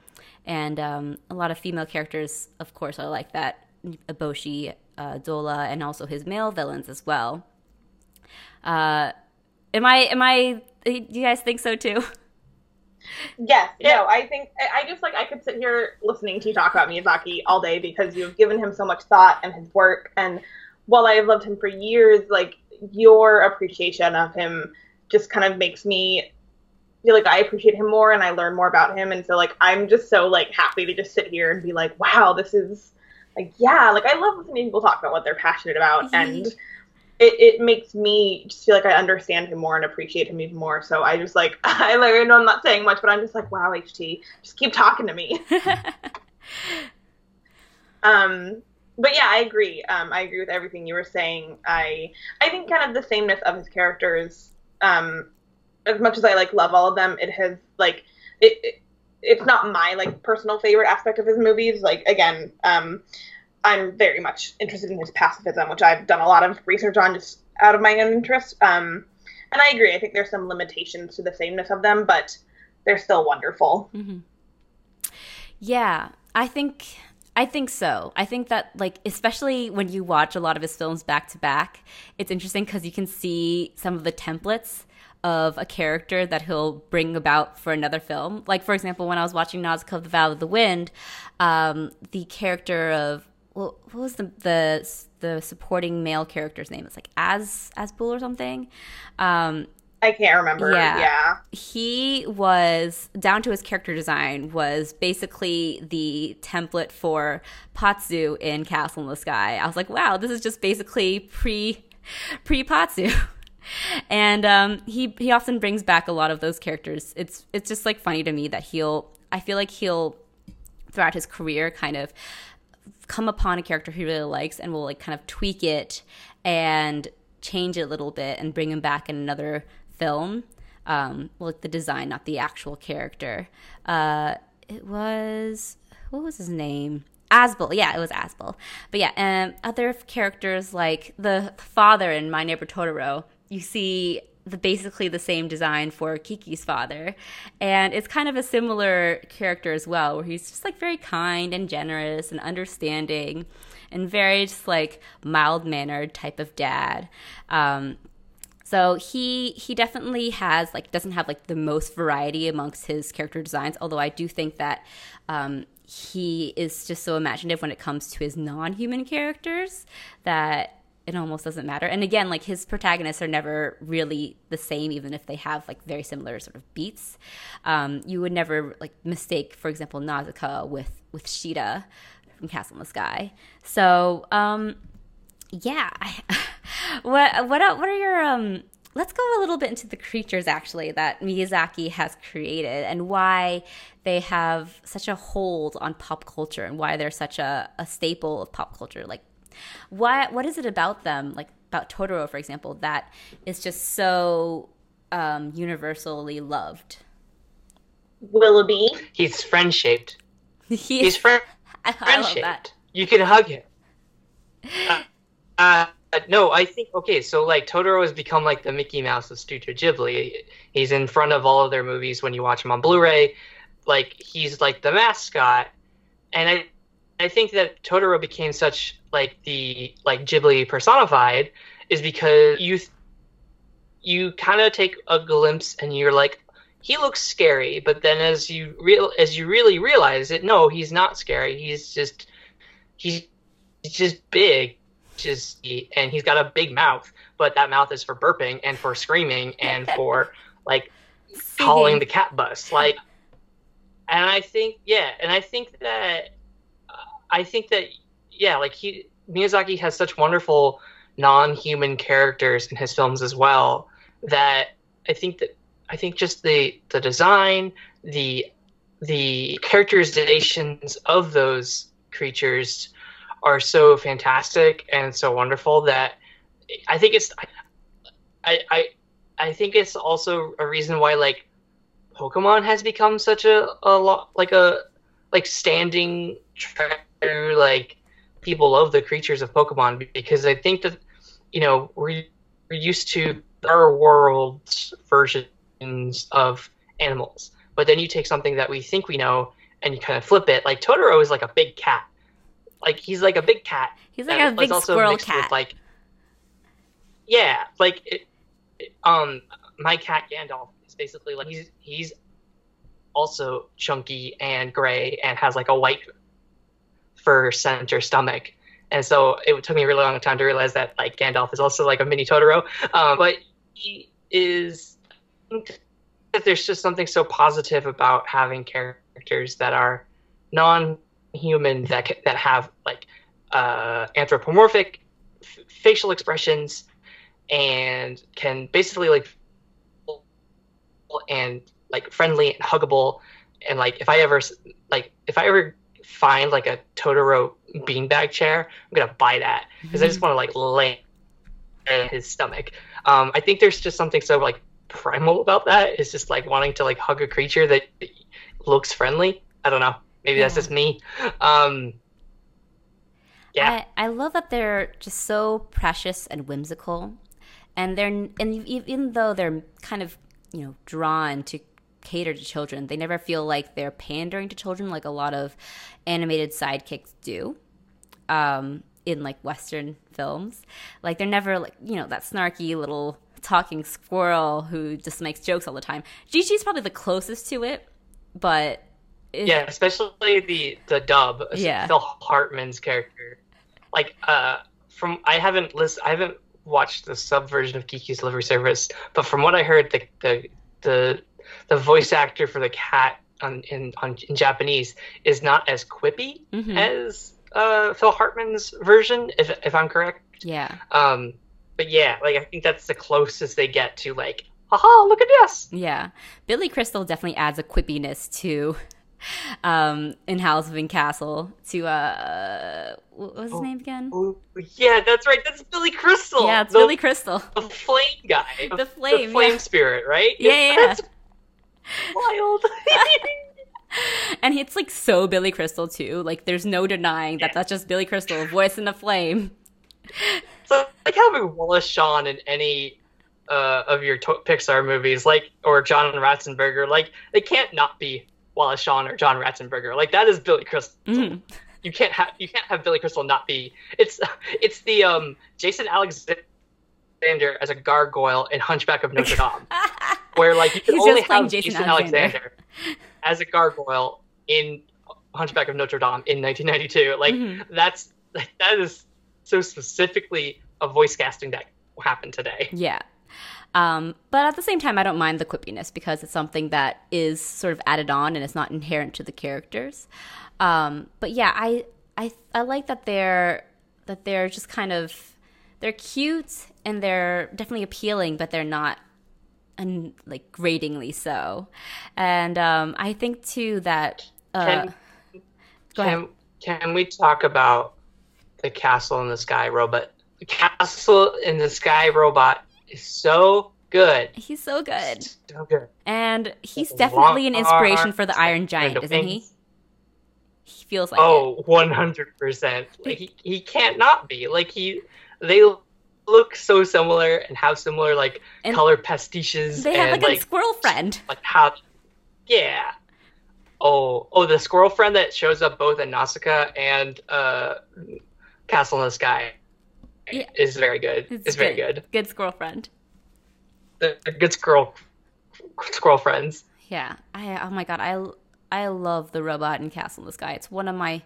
and um, a lot of female characters, of course, are like that. Eboshi, uh, Dola, and also his male villains as well. Uh, am I? Am I? Do you guys think so too? Yes. Yeah. No, I think I just like I could sit here listening to you talk about Miyazaki all day because you've given him so much thought and his work. And while I have loved him for years, like your appreciation of him just kind of makes me feel like I appreciate him more and I learn more about him. And so like I'm just so like happy to just sit here and be like, wow, this is like yeah, like I love listening to people talk about what they're passionate about mm-hmm. and it, it makes me just feel like I understand him more and appreciate him even more. So I just like I like I know I'm not saying much, but I'm just like, wow, HT, just keep talking to me. um but yeah, I agree. Um, I agree with everything you were saying. I I think kind of the sameness of his characters um, as much as I like love all of them, it has like it, it it's not my like personal favorite aspect of his movies. Like again, um, I'm very much interested in his pacifism, which I've done a lot of research on just out of my own interest. Um, and I agree. I think there's some limitations to the sameness of them, but they're still wonderful. Mm-hmm. Yeah, I think I think so. I think that like especially when you watch a lot of his films back to back, it's interesting because you can see some of the templates of a character that he'll bring about for another film. Like for example, when I was watching Nausicaa of the Valley of the Wind, um, the character of well, what was the the the supporting male character's name? It's like As Asbel or something. Um, I can't remember. Yeah. yeah. He was down to his character design was basically the template for Pazu in Castle in the Sky. I was like, wow, this is just basically pre pre Pazu. and um, he he often brings back a lot of those characters. It's it's just like funny to me that he'll I feel like he'll throughout his career kind of come upon a character he really likes and will like kind of tweak it and change it a little bit and bring him back in another film. Um, well, like the design, not the actual character. Uh, it was what was his name? Asbel, yeah, it was Asbel. But yeah, and other characters like the father in My Neighbor Totoro, you see the basically the same design for Kiki's father. And it's kind of a similar character as well, where he's just like very kind and generous and understanding and very just like mild mannered type of dad. Um, so he he definitely has like doesn't have like the most variety amongst his character designs. Although I do think that um, he is just so imaginative when it comes to his non-human characters that it almost doesn't matter. And again, like his protagonists are never really the same, even if they have like very similar sort of beats. Um, you would never like mistake, for example, Nausicaa with with Sheeta from Castle in the Sky. So um, yeah, what what what are your um? Let's go a little bit into the creatures actually that Miyazaki has created and why they have such a hold on pop culture and why they're such a, a staple of pop culture. Like what what is it about them, like about Totoro, for example, that is just so um, universally loved? Willoughby. He's friend shaped. He, He's friend I love that. You can hug him. Uh, uh, no, I think okay. So like Totoro has become like the Mickey Mouse of Studio Ghibli. He's in front of all of their movies when you watch him on Blu-ray. Like he's like the mascot, and I, I think that Totoro became such like the like Ghibli personified is because you, you kind of take a glimpse and you're like, he looks scary, but then as you real as you really realize it, no, he's not scary. He's just he's just big, just and he's got a big mouth, but that mouth is for burping and for screaming and for like calling the cat bus, like. And I think yeah, and I think that uh, I think that yeah, like he Miyazaki has such wonderful non-human characters in his films as well that I think that I think just the the design, the the characterizations of those creatures are so fantastic and so wonderful that I think it's I I I think it's also a reason why like Pokemon has become such a a lot like a like standing true like people love the creatures of Pokemon because I think that you know we're, we're used to our world's versions of animals. But then you take something that we think we know and you kind of flip it. Like Totoro is like a big cat. Like he's like a big cat. He's like a big squirrel cat. With, like yeah, like it, it, um, my cat Gandalf is basically like he's he's also chunky and gray and has like a white fur center stomach. And so it took me a really long time to realize that like Gandalf is also like a mini Totoro. Um, but he is that there's just something so positive about having characters that are non-human that that have like uh, anthropomorphic f- facial expressions and can basically like and like friendly and huggable and like if I ever like if I ever find like a Totoro beanbag chair, I'm gonna buy that because mm-hmm. I just want to like lay in his stomach. Um, I think there's just something so like primal about that is just like wanting to like hug a creature that looks friendly. I don't know. Maybe yeah. that's just me. Um, yeah. I, I love that they're just so precious and whimsical, and they're and even though they're kind of you know drawn to cater to children, they never feel like they're pandering to children like a lot of animated sidekicks do. Um, in like Western films, like they're never like you know that snarky little talking squirrel who just makes jokes all the time. Jiji's probably the closest to it, but it, yeah, especially the the dub. Yeah, Phil Hartman's character. Like, uh, from I haven't list I haven't watched the sub version of Kiki's Delivery Service, but from what I heard, the the the the voice actor for the cat on, in on, in Japanese is not as quippy mm-hmm. as uh, Phil Hartman's version, if if I'm correct. Yeah. Um, but yeah, like I think that's the closest they get to like, haha, look at this. Yeah, Billy Crystal definitely adds a quippiness to um, in Howl's Castle to uh, what was his oh, name again? Oh, yeah, that's right. That's Billy Crystal. Yeah, it's the, Billy Crystal, the flame guy, the flame, the flame yeah. spirit, right? Yeah, yeah. That's wild. and it's like so Billy Crystal too. Like, there's no denying that that's just Billy Crystal, voice in the flame. So, like having Wallace Shawn in any uh, of your to- Pixar movies, like or John Ratzenberger, like they can't not be Wallace Shawn or John Ratzenberger. Like that is Billy Crystal. Mm-hmm. You can't have you can't have Billy Crystal not be. It's it's the um, Jason Alexander as a gargoyle in Hunchback of Notre Dame, where like you can He's only have Jason, Jason Alexander. Alexander. as a gargoyle in Hunchback of Notre Dame in 1992. Like mm-hmm. that's that is so specifically a voice casting that happened today. Yeah. Um, but at the same time, I don't mind the quippiness because it's something that is sort of added on and it's not inherent to the characters. Um, but yeah, I, I I like that they're that they're just kind of they're cute and they're definitely appealing, but they're not and like gratingly so. And um, I think too that uh, can, can, can we talk about the castle in the sky robot? The castle in the sky robot is so good. He's so good. So good. And he's definitely an inspiration for the Iron Giant, isn't he? He feels like oh, it. 100%. Like he, he can't not be. Like he they look so similar and have similar like and color pastiches. They have and, like a squirrel friend. Like how, yeah. Oh, oh, the squirrel friend that shows up both in Nausicaa and uh, Castle in the Sky yeah. is very good. It's, it's very good. Good squirrel friend. The, the good squirrel squirrel friends. Yeah, I oh my god, I I love the robot in Castle in the Sky. It's one of my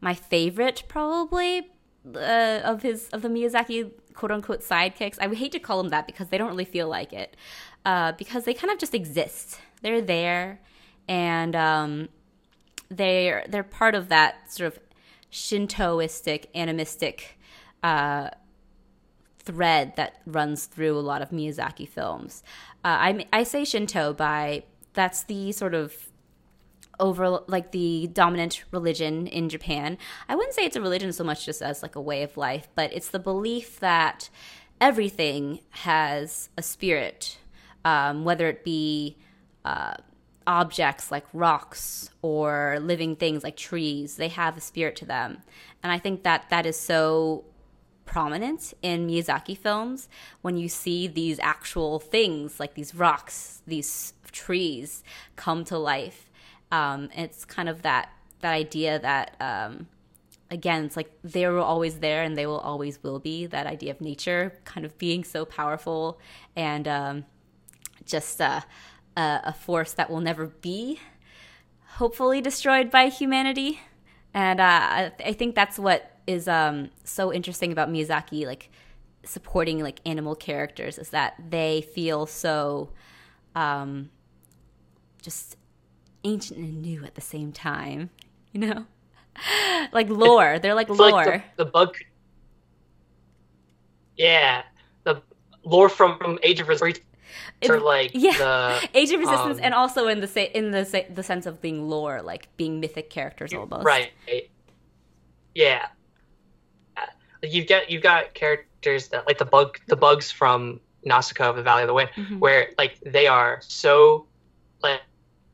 my favorite probably uh, of his of the Miyazaki quote unquote sidekicks. I would hate to call them that because they don't really feel like it. Uh, because they kind of just exist. They're there, and um, they're they're part of that sort of Shintoistic, animistic thread that runs through a lot of Miyazaki films. Uh, I I say Shinto by that's the sort of over like the dominant religion in Japan. I wouldn't say it's a religion so much just as like a way of life, but it's the belief that everything has a spirit, um, whether it be uh, objects like rocks or living things like trees. They have a spirit to them, and I think that that is so prominent in Miyazaki films when you see these actual things like these rocks, these trees come to life um, it's kind of that that idea that um, again, it's like they were always there and they will always will be. That idea of nature kind of being so powerful and um, just a, a force that will never be hopefully destroyed by humanity. And uh, I think that's what is um, so interesting about Miyazaki, like supporting like animal characters, is that they feel so um, just ancient and new at the same time. You know, like lore. They're like lore. Like the, the, bug. Yeah, the lore from, from Age of Resistance. Or like yeah, the, Age of Resistance, um, and also in the in the the sense of being lore, like being mythic characters almost. Right. Yeah. You've got you've got characters that like the bug the bugs from Nausicaa of the Valley of the Wind, mm-hmm. where like they are so like,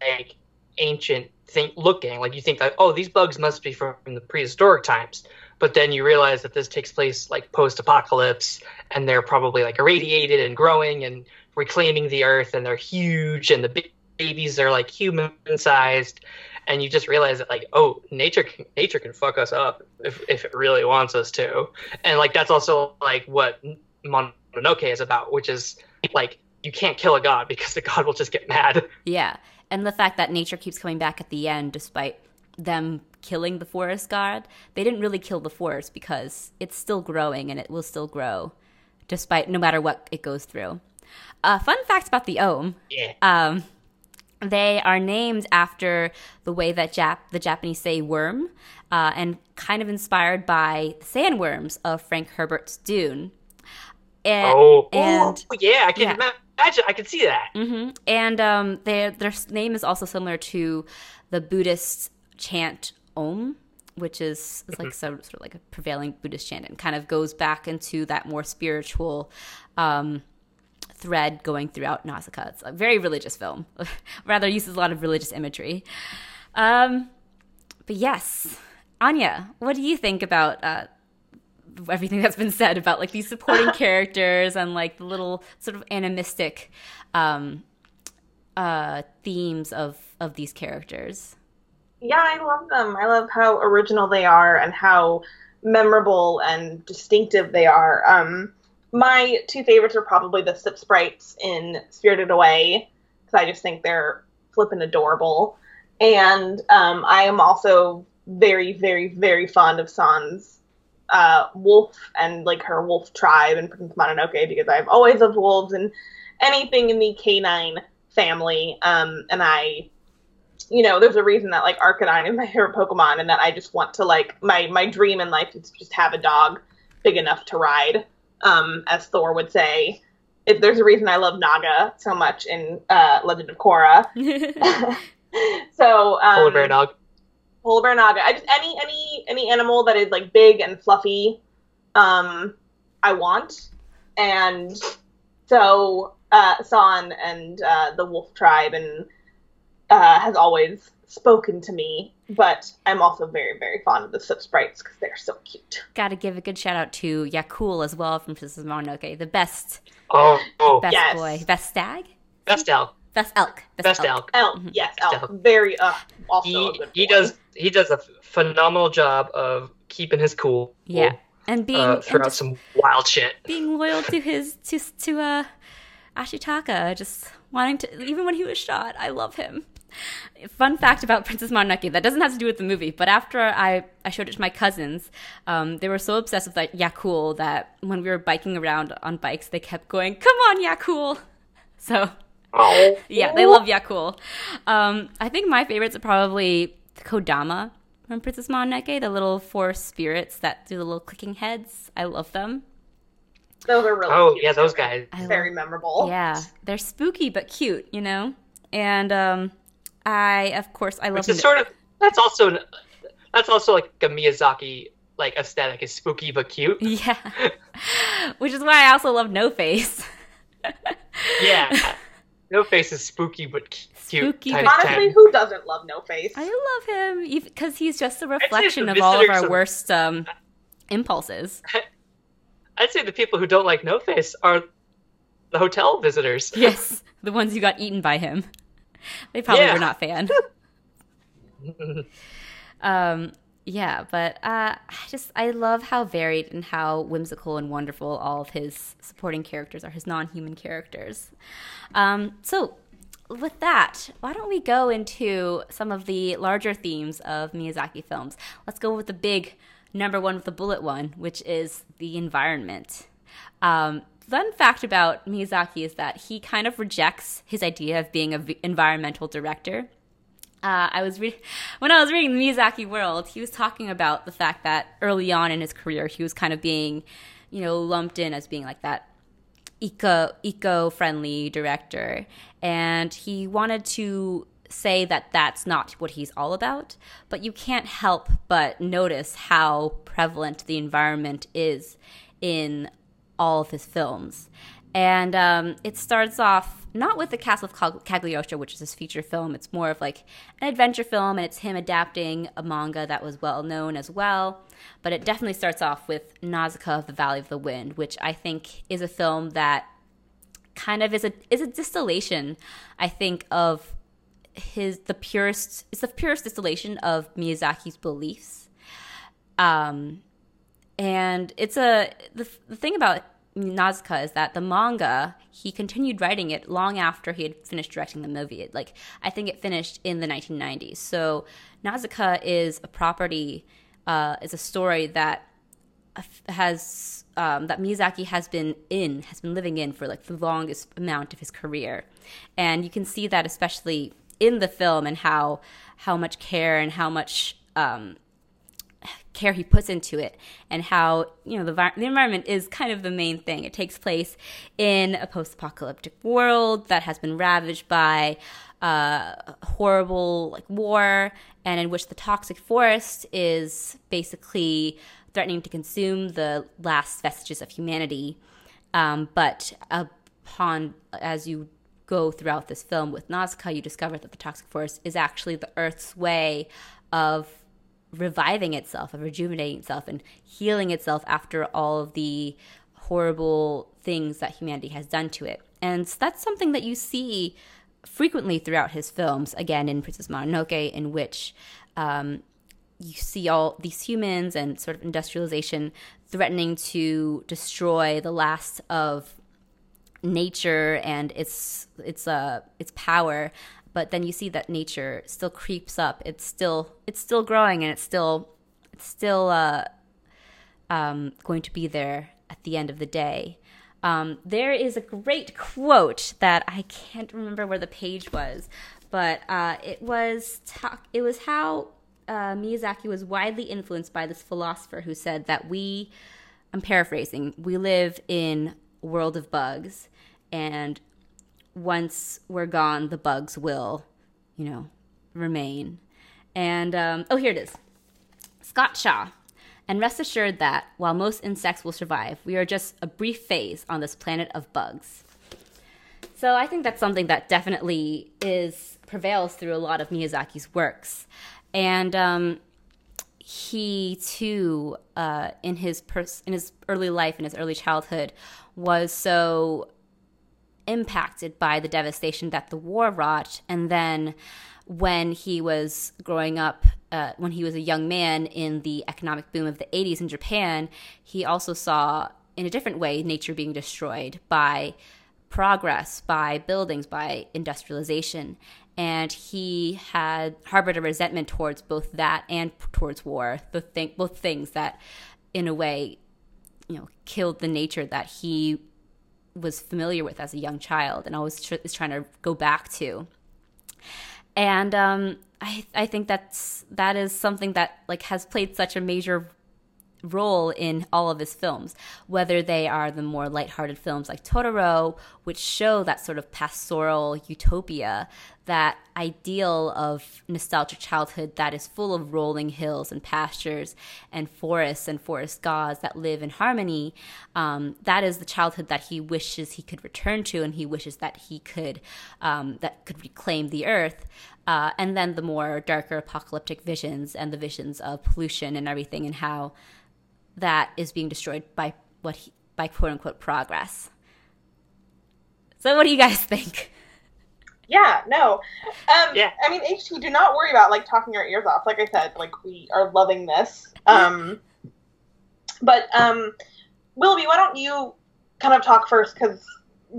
like ancient thing looking. Like you think that oh these bugs must be from the prehistoric times, but then you realize that this takes place like post apocalypse, and they're probably like irradiated and growing and reclaiming the earth, and they're huge, and the babies are like human sized, and you just realize that like oh nature can, nature can fuck us up if if it really wants us to, and like that's also like what Mononoke is about, which is like you can't kill a god because the god will just get mad. Yeah and the fact that nature keeps coming back at the end despite them killing the forest god they didn't really kill the forest because it's still growing and it will still grow despite no matter what it goes through uh, fun fact about the ohm yeah. um, they are named after the way that Jap- the Japanese say worm, uh, and kind of inspired by the sandworms of Frank Herbert's Dune. And, oh, and, oh, yeah, I can yeah. imagine. I can see that. hmm And um, their their name is also similar to the Buddhist chant Om, which is, is like so, sort of like a prevailing Buddhist chant, and kind of goes back into that more spiritual um, thread going throughout Nausicaa. It's a very religious film, rather uses a lot of religious imagery. Um, but yes, Anya, what do you think about uh, everything that's been said about like these supporting characters and like the little sort of animistic um, uh, themes of of these characters? Yeah, I love them. I love how original they are and how memorable and distinctive they are. Um, my two favorites are probably the Sip Sprites in Spirited Away because I just think they're flippin' adorable, and um, I am also very, very, very fond of San's uh, wolf and like her wolf tribe and Princess Mononoke because I've always loved wolves and anything in the canine family. Um, and I, you know, there's a reason that like Arcanine is my favorite Pokemon, and that I just want to like my my dream in life is to just have a dog big enough to ride. Um, as Thor would say, if there's a reason I love Naga so much in uh, Legend of Korra. so um, Polar bear dog. polar bear naga. I just any any any animal that is like big and fluffy, um, I want. And so uh, San and uh, the wolf tribe and uh, has always spoken to me. But I'm also very very fond of the Sip Sprites because they're so cute. Got to give a good shout out to Yakul as well from Princess Mononoke, the best Oh, oh, best Yes. boy, best stag, best elk. best elk, Best elk. Elk, Mhm. yes, elk. Elk. Very uh, also a He good he does he does a phenomenal job of keeping his cool. Yeah, and being Uh, throughout just some wild shit. being loyal to his to to uh Ashitaka, just wanting to even when he was shot. I love him. Fun fact about Princess Mononoke that doesn't have to do with the movie, but after I, I showed it to my cousins, um, they were so obsessed with like Yakul that when we were biking around on bikes, they kept going, "Come on, Yakul!" So Oh, yeah, they love Yakul. Um, I think my favorites are probably Kodama from Princess Mononoke, the little four spirits that do the little clicking heads. I love them. Those are really oh cute. yeah, those guys. I Very love, memorable. yeah, they're spooky but cute, you know. And um, I, of course, I love. Which is sort of that's also an, that's also like a Miyazaki like aesthetic is spooky but cute. yeah, which is why I also love No Face. Yeah. No face is spooky but cute. Spooky but- Honestly, type. who doesn't love No Face? I love him because he's just a reflection of all of our of- worst um, impulses. I'd say the people who don't like No Face are the hotel visitors. Yes, the ones who got eaten by him. They probably Yeah. were not fan. um, yeah, but uh, I just I love how varied and how whimsical and wonderful all of his supporting characters are, his non-human characters. Um, so, with that, why don't we go into some of the larger themes of Miyazaki films? Let's go with the big number one with the bullet one, which is the environment. Um, fun fact about Miyazaki is that he kind of rejects his idea of being an environmental director. Uh, I was re- when I was reading Miyazaki World, he was talking about the fact that early on in his career, he was kind of being, you know, lumped in as being like that eco eco friendly director, and he wanted to say that that's not what he's all about. But you can't help but notice how prevalent the environment is in all of his films. And um, it starts off not with the Castle of Cag- Cagliostro, which is his feature film. It's more of like an adventure film, and it's him adapting a manga that was well known as well. But it definitely starts off with Nausicaa of the Valley of the Wind, which I think is a film that kind of is a is a distillation, I think, of his the purest. It's the purest distillation of Miyazaki's beliefs. Um, and it's a the, the thing about Nausicaa is that the manga he continued writing it long after he had finished directing the movie. It, like I think it finished in the 1990s. So Nausicaa is a property, uh, is a story that has um, that Miyazaki has been in, has been living in for like the longest amount of his career, and you can see that especially in the film and how how much care and how much um, care he puts into it and how you know the, the environment is kind of the main thing. It takes place in a post-apocalyptic world that has been ravaged by uh, horrible like war and in which the toxic forest is basically threatening to consume the last vestiges of humanity. Um, but upon as you go throughout this film with Nausicaa, you discover that the toxic forest is actually the Earth's way of reviving itself, of rejuvenating itself, and healing itself after all of the horrible things that humanity has done to it. And that's something that you see frequently throughout his films, again in Princess Mononoke, in which um, you see all these humans and sort of industrialization threatening to destroy the last of nature and its its uh its power but then you see that nature still creeps up. It's still it's still growing and it's still it's still uh um going to be there at the end of the day. Um, there is a great quote that I can't remember where the page was, but uh, it was talk- it was how uh, Miyazaki was widely influenced by this philosopher who said that we, I'm paraphrasing, we live in world of bugs, and once we're gone, the bugs will, you know, remain. And um, oh, here it is Scott Shaw. And rest assured that while most insects will survive, we are just a brief phase on this planet of bugs. So I think that's something that definitely is prevails through a lot of Miyazaki's works, and um, he too, uh, in his pers- in his early life, in his early childhood, was so impacted by the devastation that the war wrought. And then when he was growing up, uh, when he was a young man in the economic boom of the 80s in Japan, he also saw in a different way nature being destroyed by progress, by buildings, by industrialization. And he had harbored a resentment towards both that and towards war, both, th- both things that, in a way, you know, killed the nature that he was familiar with as a young child and always tr- is trying to go back to. And um, I I think that's that is something that like has played such a major role in all of his films, whether they are the more lighthearted films like Totoro, which show that sort of pastoral utopia that ideal of nostalgic childhood that is full of rolling hills and pastures and forests and forest gods that live in harmony. Um, that is the childhood that he wishes he could return to, and he wishes that he could um, that could reclaim the earth. Uh, and then the more darker apocalyptic visions and the visions of pollution and everything, and how that is being destroyed by what he, by quote unquote progress. So, what do you guys think? Yeah, no. Um, yeah. I mean, HT, do not worry about like talking our ears off. Like I said, like we are loving this. Um, but um, Willoughby, why don't you kind of talk first? Because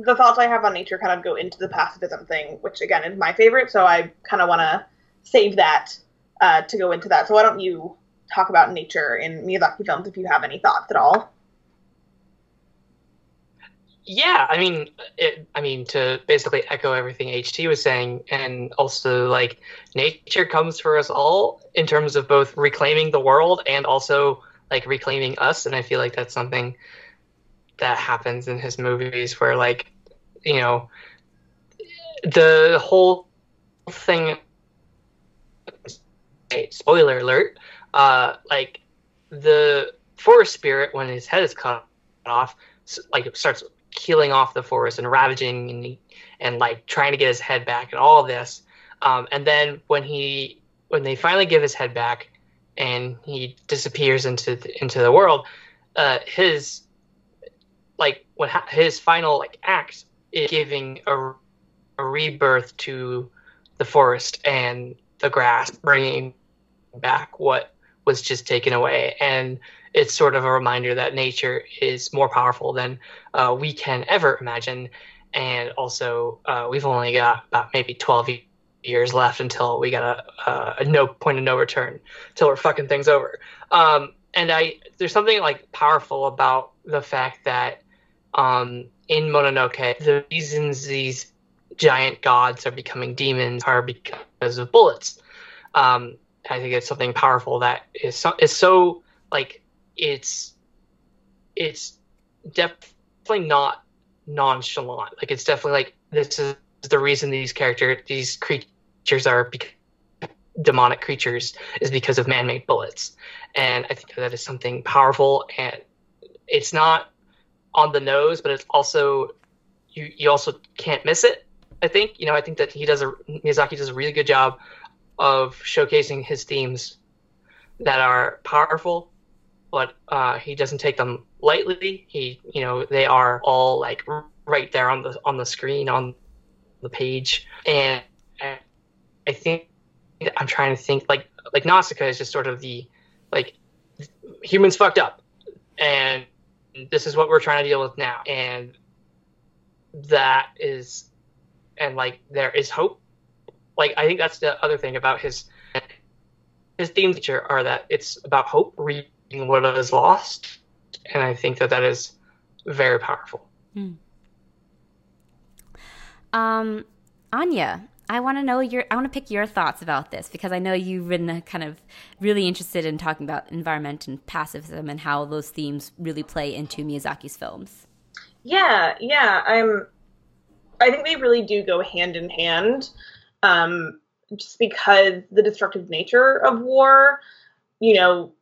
the thoughts I have on nature kind of go into the pacifism thing, which again is my favorite. So I kind of want to save that uh, to go into that. So why don't you talk about nature in Miyazaki films if you have any thoughts at all? yeah i mean it, i mean to basically echo everything ht was saying and also like nature comes for us all in terms of both reclaiming the world and also like reclaiming us and i feel like that's something that happens in his movies where like you know the whole thing spoiler alert uh like the forest spirit when his head is cut off like starts killing off the forest and ravaging and, and like trying to get his head back and all this. Um, and then when he when they finally give his head back and he disappears into the, into the world, uh, his like what ha- his final like act is giving a, a rebirth to the forest and the grass, bringing back what was just taken away and it's sort of a reminder that nature is more powerful than uh, we can ever imagine. And also, uh, we've only got about maybe 12 years left until we got a, a, a no point of no return, till we're fucking things over. Um, and I, there's something like powerful about the fact that um, in Mononoke, the reasons these giant gods are becoming demons are because of bullets. Um, I think it's something powerful that is so, is so like it's it's definitely not nonchalant. Like it's definitely like this is the reason these character these creatures are demonic creatures is because of man-made bullets, and I think that is something powerful and it's not on the nose, but it's also you you also can't miss it. I think you know I think that he does a Miyazaki does a really good job of showcasing his themes that are powerful, but uh, he doesn't take them lightly. He you know they are all like right there on the on the screen on the page, and I think I'm trying to think like like Nausicaa is just sort of the like humans fucked up, and this is what we're trying to deal with now, and that is and like there is hope like i think that's the other thing about his his themes are that it's about hope reading what is lost and i think that that is very powerful. Hmm. um anya i want to know your i want to pick your thoughts about this because i know you've been kind of really interested in talking about environment and pacifism and how those themes really play into miyazaki's films. Yeah yeah i'm I think they really do go hand in hand, um, just because the destructive nature of war, you know,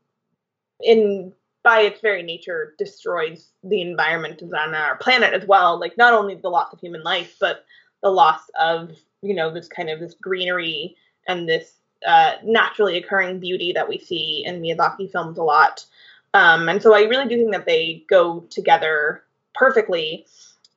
in by its very nature destroys the environment on our planet as well. Like not only the loss of human life, but the loss of you know this kind of this greenery and this uh, naturally occurring beauty that we see in Miyazaki films a lot. Um, and so I really do think that they go together perfectly.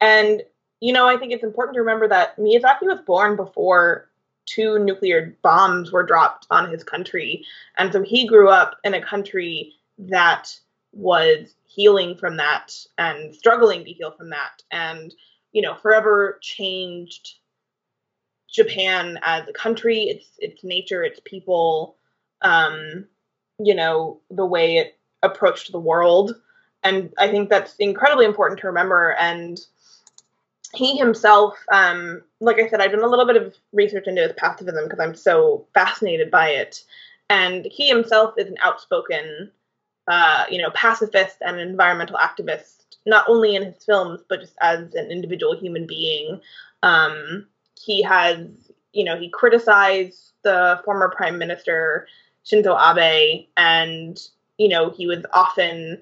And you know, I think it's important to remember that Miyazaki was born before two nuclear bombs were dropped on his country. And so he grew up in a country that was healing from that and struggling to heal from that and, you know, forever changed Japan as a country, its its nature, its people, um, you know, the way it approached the world. And I think that's incredibly important to remember and he himself, um, like I said, I've done a little bit of research into his pacifism because I'm so fascinated by it. And he himself is an outspoken, uh, you know, pacifist and environmental activist, not only in his films, but just as an individual human being. Um, he has, you know, he criticized the former prime minister Shinzo Abe, and you know, he was often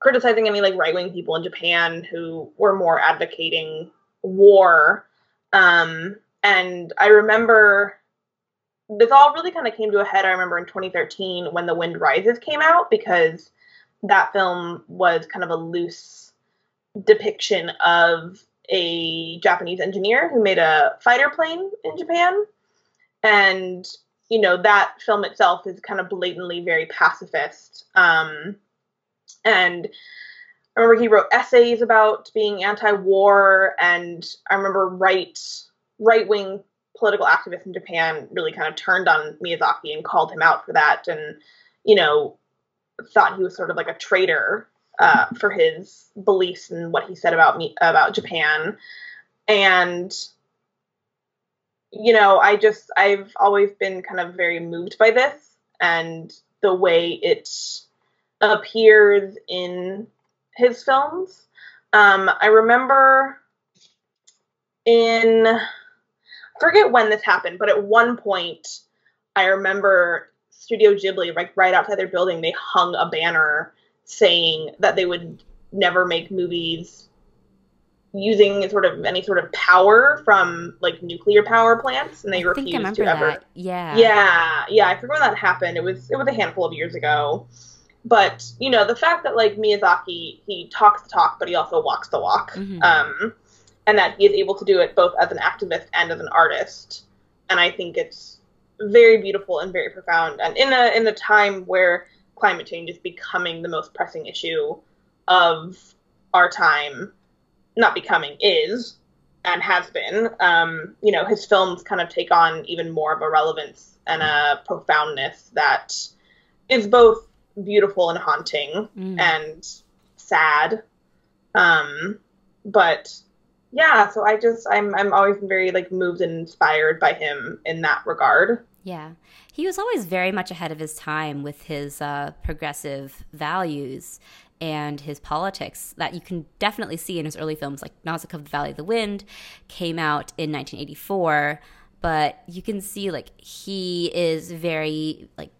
criticizing any like right wing people in Japan who were more advocating war. Um, and I remember this all really kind of came to a head. I remember in 2013 when The Wind Rises came out because that film was kind of a loose depiction of a Japanese engineer who made a fighter plane in Japan. And, you know, that film itself is kind of blatantly very pacifist. Um, and I remember he wrote essays about being anti-war, and I remember right right wing political activists in Japan really kind of turned on Miyazaki and called him out for that, and you know thought he was sort of like a traitor uh, for his beliefs and what he said about me about Japan, and you know I just I've always been kind of very moved by this and the way it appears in his films. Um, I remember in I forget when this happened, but at one point I remember Studio Ghibli, like right outside their building, they hung a banner saying that they would never make movies using sort of any sort of power from like nuclear power plants and they I refused to ever that. yeah yeah yeah i forget when that happened it was it was a handful of years ago but you know the fact that like Miyazaki he talks the talk but he also walks the walk. Mm-hmm. um, and that he is able to do it both as an activist and as an artist. And I think it's very beautiful and very profound. And in a in a time where climate change is becoming the most pressing issue of our time not becoming is and has been um, you know his films kind of take on even more of a relevance and a profoundness that is both beautiful and haunting mm. and sad. Um, but yeah, so I just I'm I'm always very like moved and inspired by him in that regard. Yeah. he was always very much ahead of his time with his uh, progressive values and his politics that you can definitely see in his early films like Nausicaa of the Valley of the Wind came out in 1984 but you can see like he is very like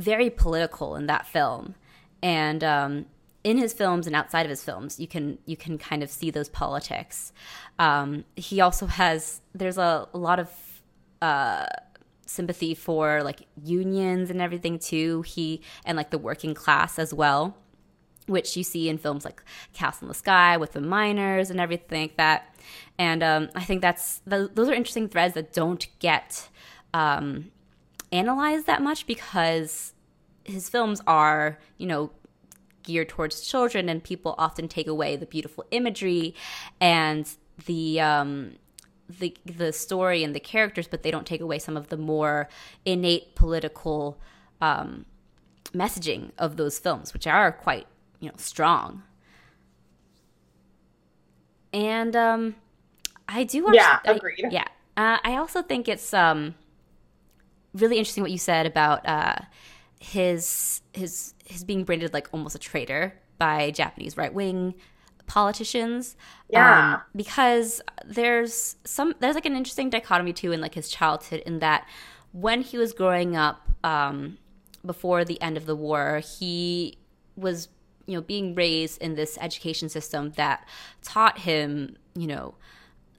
very political in that film and um, in his films and outside of his films, you can you can kind of see those politics. Um, he also has there's a, a lot of uh, sympathy for like unions and everything too. He and like the working class as well, which you see in films like Castle in the Sky with the miners and everything like that. And um, I think that's those are interesting threads that don't get um, analyzed that much because his films are you know geared towards children, and people often take away the beautiful imagery and the um, the the story and the characters, but they don't take away some of the more innate political um, messaging of those films, which are quite you know strong. And um, I do actually, yeah agreed I, yeah. Uh, I also think it's um, really interesting what you said about uh, his his his being branded like almost a traitor by Japanese right wing politicians. Yeah. Um, because there's some there's like an interesting dichotomy too in like his childhood in that when he was growing up um, before the end of the war, he was you know being raised in this education system that taught him you know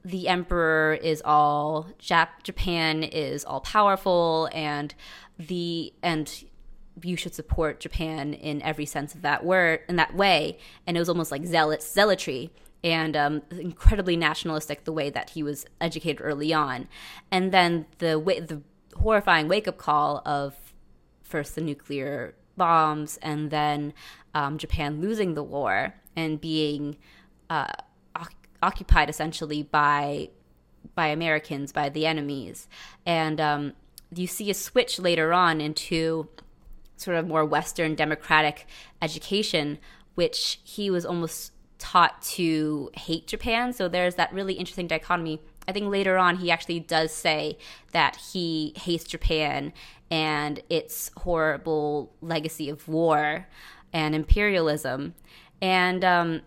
the emperor is all Jap- Japan is all powerful and the and you should support Japan in every sense of that word in that way. And it was almost like zealot zealotry and um, incredibly nationalistic the way that he was educated early on. And then the the horrifying wake up call of first the nuclear bombs and then um, Japan losing the war and being uh, occupied essentially by by Americans, by the enemies, and um, you see a switch later on into sort of more Western democratic education, which he was almost taught to hate Japan. So there's that really interesting dichotomy. I think later on he actually does say that he hates Japan and its horrible legacy of war and imperialism. And um,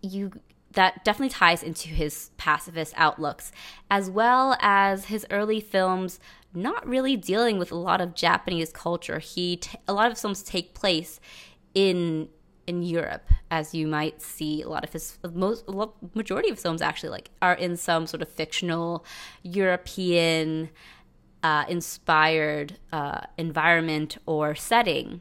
you that definitely ties into his pacifist outlooks, as well as his early films not really dealing with a lot of Japanese culture. He t- a lot of films take place in in Europe, as you might see a lot of his most majority of films actually like are in some sort of fictional European uh, inspired uh, environment or setting.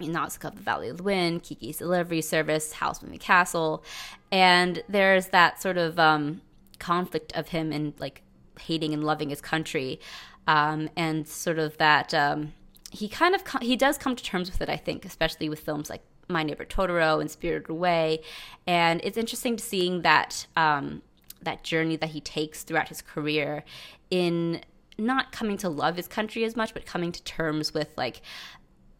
Nausicaa of the Valley of the Wind, Kiki's Delivery Service, Howl's Moving Castle, and there's that sort of um, conflict of him and like hating and loving his country, um, and sort of that um, he kind of he does come to terms with it. I think, especially with films like My Neighbor Totoro and Spirited Away, and it's interesting to seeing that um, that journey that he takes throughout his career in not coming to love his country as much, but coming to terms with like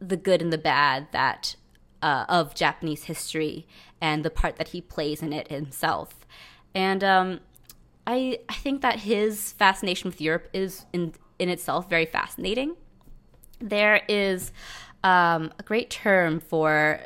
the good and the bad that uh, of Japanese history and the part that he plays in it himself. And um, I I think that his fascination with Europe is in in itself very fascinating. There is um, a great term for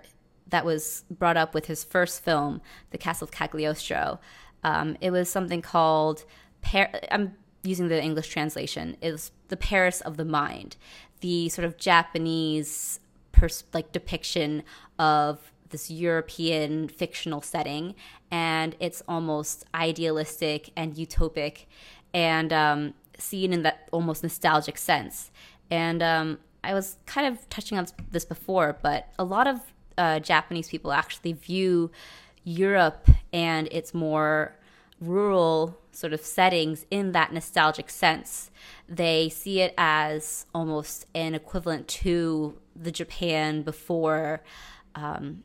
that was brought up with his first film, The Castle of Cagliostro. Um, it was something called, Par- I'm using the English translation, is the Paris of the mind, the sort of Japanese pers- like depiction of this European fictional setting, and it's almost idealistic and utopic, and um, seen in that almost nostalgic sense. And um, I was kind of touching on this before, but a lot of uh, Japanese people actually view Europe and its more rural sort of settings in that nostalgic sense. They see it as almost an equivalent to the Japan before um,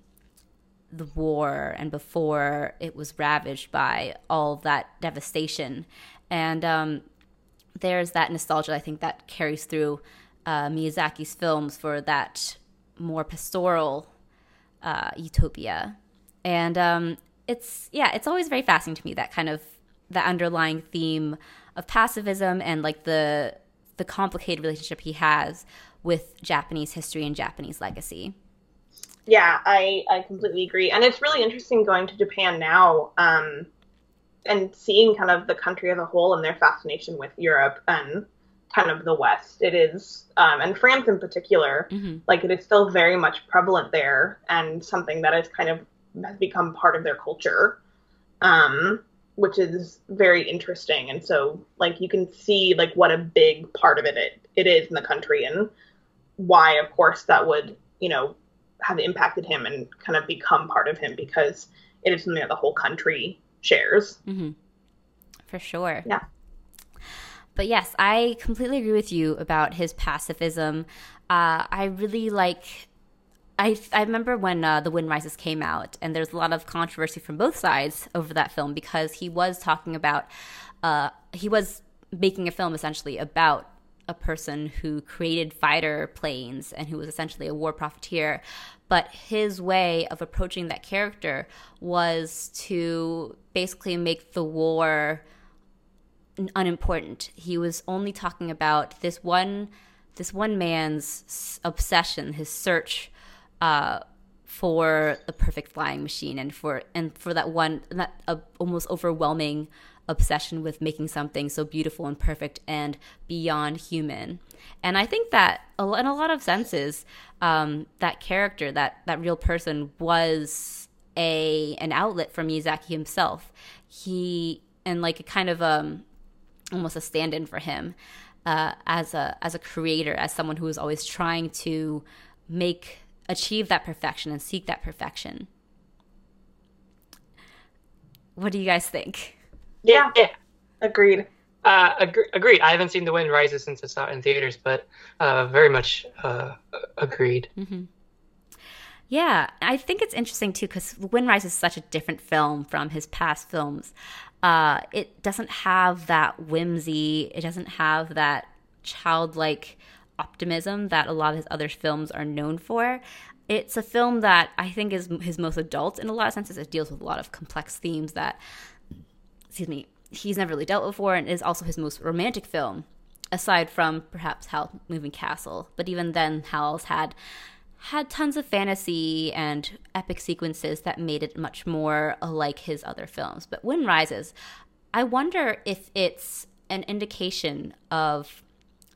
the war and before it was ravaged by all that devastation. And um, there's that nostalgia I think that carries through uh, Miyazaki's films for that more pastoral uh, utopia, and um, it's yeah, it's always very fascinating to me that kind of the underlying theme of pacifism and like the the complicated relationship he has with Japanese history and Japanese legacy. Yeah, I, I completely agree. And it's really interesting going to Japan now um, and seeing kind of the country as a whole and their fascination with Europe and kind of the West. It is, um, and France in particular, mm-hmm. like it is still very much prevalent there and something that is kind of has become part of their culture, um, which is very interesting. And so, like, you can see like what a big part of it it, it is in the country and why, of course, that would you know have impacted him and kind of become part of him because it is something that the whole country shares. Mm-hmm. For sure. Yeah. But yes, I completely agree with you about his pacifism. Uh, I really like. I I remember when uh, The Wind Rises came out, and there's a lot of controversy from both sides over that film because he was talking about. Uh, he was making a film essentially about a person who created fighter planes and who was essentially a war profiteer. But his way of approaching that character was to basically make the war unimportant. He was only talking about this one this one man's obsession, his search uh, for the perfect flying machine, and for and for that one that uh, almost overwhelming obsession with making something so beautiful and perfect and beyond human. And I think that in a lot of senses, um, that character, that that real person, was a an outlet for Miyazaki himself. He and like a kind of um, almost a stand-in for him uh, as a as a creator, as someone who is always trying to make achieve that perfection and seek that perfection. What do you guys think? Yeah. Yeah. Agreed. Uh, ag- agreed. I haven't seen The Wind Rises since it's out in theaters, but uh, very much uh, agreed. Mm-hmm. Yeah, I think it's interesting too because The Wind Rises is such a different film from his past films. Uh, it doesn't have that whimsy. It doesn't have that childlike optimism that a lot of his other films are known for. It's a film that I think is his most adult in a lot of senses. It deals with a lot of complex themes that excuse me, he's never really dealt with before and is also his most romantic film, aside from perhaps Howl Moving Castle. But even then, Howl's had had tons of fantasy and epic sequences that made it much more like his other films. But Wind Rises, I wonder if it's an indication of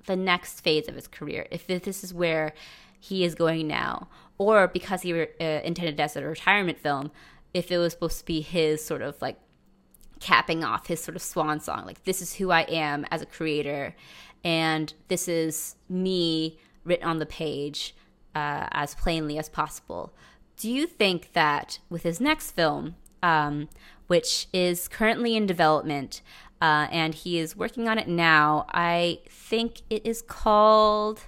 the next phase of his career, if this is where he is going now, or because he uh, intended as a retirement film, if it was supposed to be his sort of like capping off his sort of swan song. Like, this is who I am as a creator, and this is me written on the page uh, as plainly as possible. Do you think that with his next film, um, which is currently in development, uh, and he is working on it now, I think it is called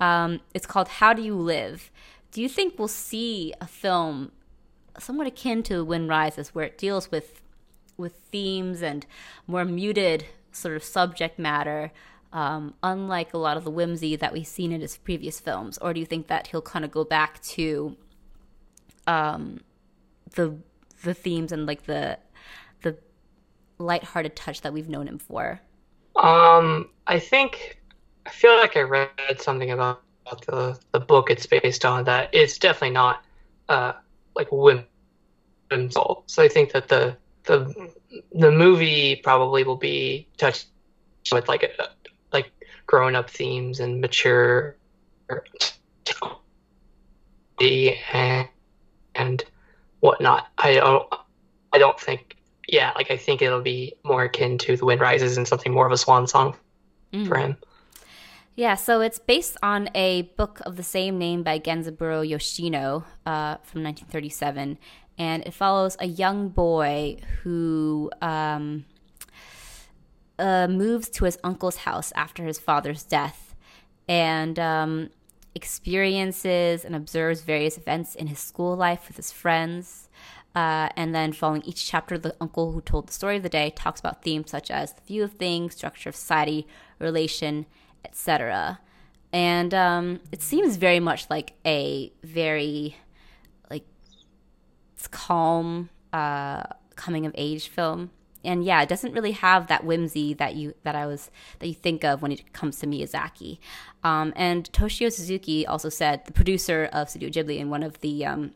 um, it's called How Do You Live? Do you think we'll see a film somewhat akin to Wind Rises, where it deals with with themes and more muted sort of subject matter, um, unlike a lot of the whimsy that we've seen in his previous films? Or do you think that he'll kind of go back to um, the the themes and like the lighthearted touch that we've known him for? Um, I think I feel like I read something about, the the book it's based on that it's definitely not uh like whimsical. So I think that the the the movie probably will be touched with like a, like grown up themes and mature and and whatnot. I don't I don't think yeah like I think it'll be more akin to The Wind Rises and something more of a swan song mm. for him. Yeah, so it's based on a book of the same name by Genzaburo Yoshino uh, from 1937, and it follows a young boy who um, uh, moves to his uncle's house after his father's death and um, experiences and observes various events in his school life with his friends. Uh, and then, following each chapter, the uncle who told the story of the day talks about themes such as the view of things, structure of society, relation, etc. And um, it seems very much like a very like calm uh, coming of age film. and yeah, it doesn't really have that whimsy that you that I was that you think of when it comes to Miyazaki. Um, and Toshio Suzuki also said the producer of Studio Ghibli in one of the um,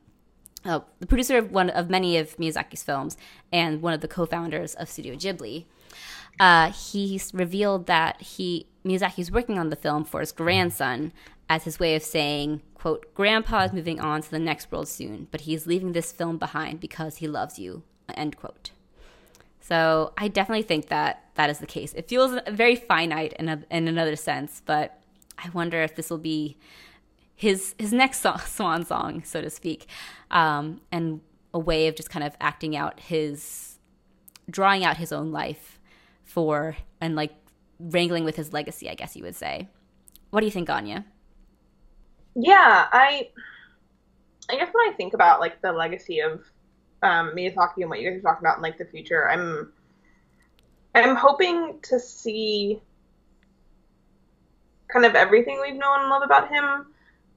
uh, the producer of one of many of Miyazaki's films and one of the co-founders of Studio Ghibli. Uh, he revealed that he Miyazaki is working on the film for his grandson as his way of saying, "quote Grandpa is moving on to the next world soon, but he's leaving this film behind because he loves you." End quote. So I definitely think that that is the case. It feels very finite in, a, in another sense, but I wonder if this will be his his next swan song, so to speak, um, and a way of just kind of acting out his, drawing out his own life for and like wrangling with his legacy, I guess you would say. What do you think, Anya? Yeah, I I guess when I think about like the legacy of um, Miyazaki and what you guys are talking about in like the future, I'm I'm hoping to see kind of everything we've known and love about him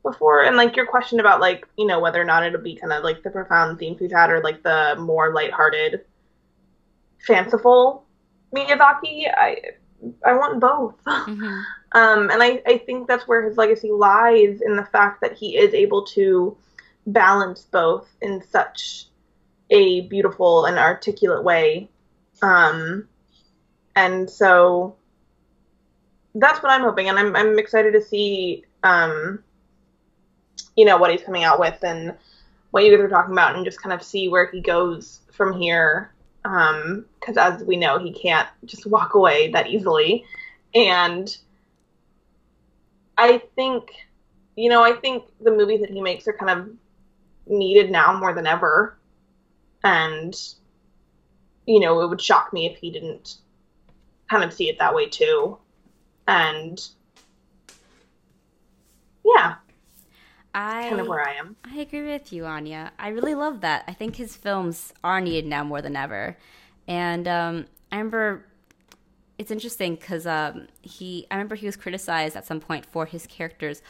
before and like your question about like you know whether or not it'll be kind of like the profound themes we've had or like the more lighthearted fanciful Miyazaki I I want both mm-hmm. um and I I think that's where his legacy lies in the fact that he is able to balance both in such a beautiful and articulate way. Um, and so that's what I'm hoping, and I'm I'm excited to see, um, you know, what he's coming out with and what you guys are talking about, and just kind of see where he goes from here. Um because as we know, he can't just walk away that easily, and I think, you know, I think the movies that he makes are kind of needed now more than ever. And you know it would shock me if he didn't kind of see it that way too. And yeah I kind of where I am. I agree with you, Anya. I really love that. I think his films are needed now more than ever. And um, I remember it's interesting because um, he, I remember he was criticized at some point for his characters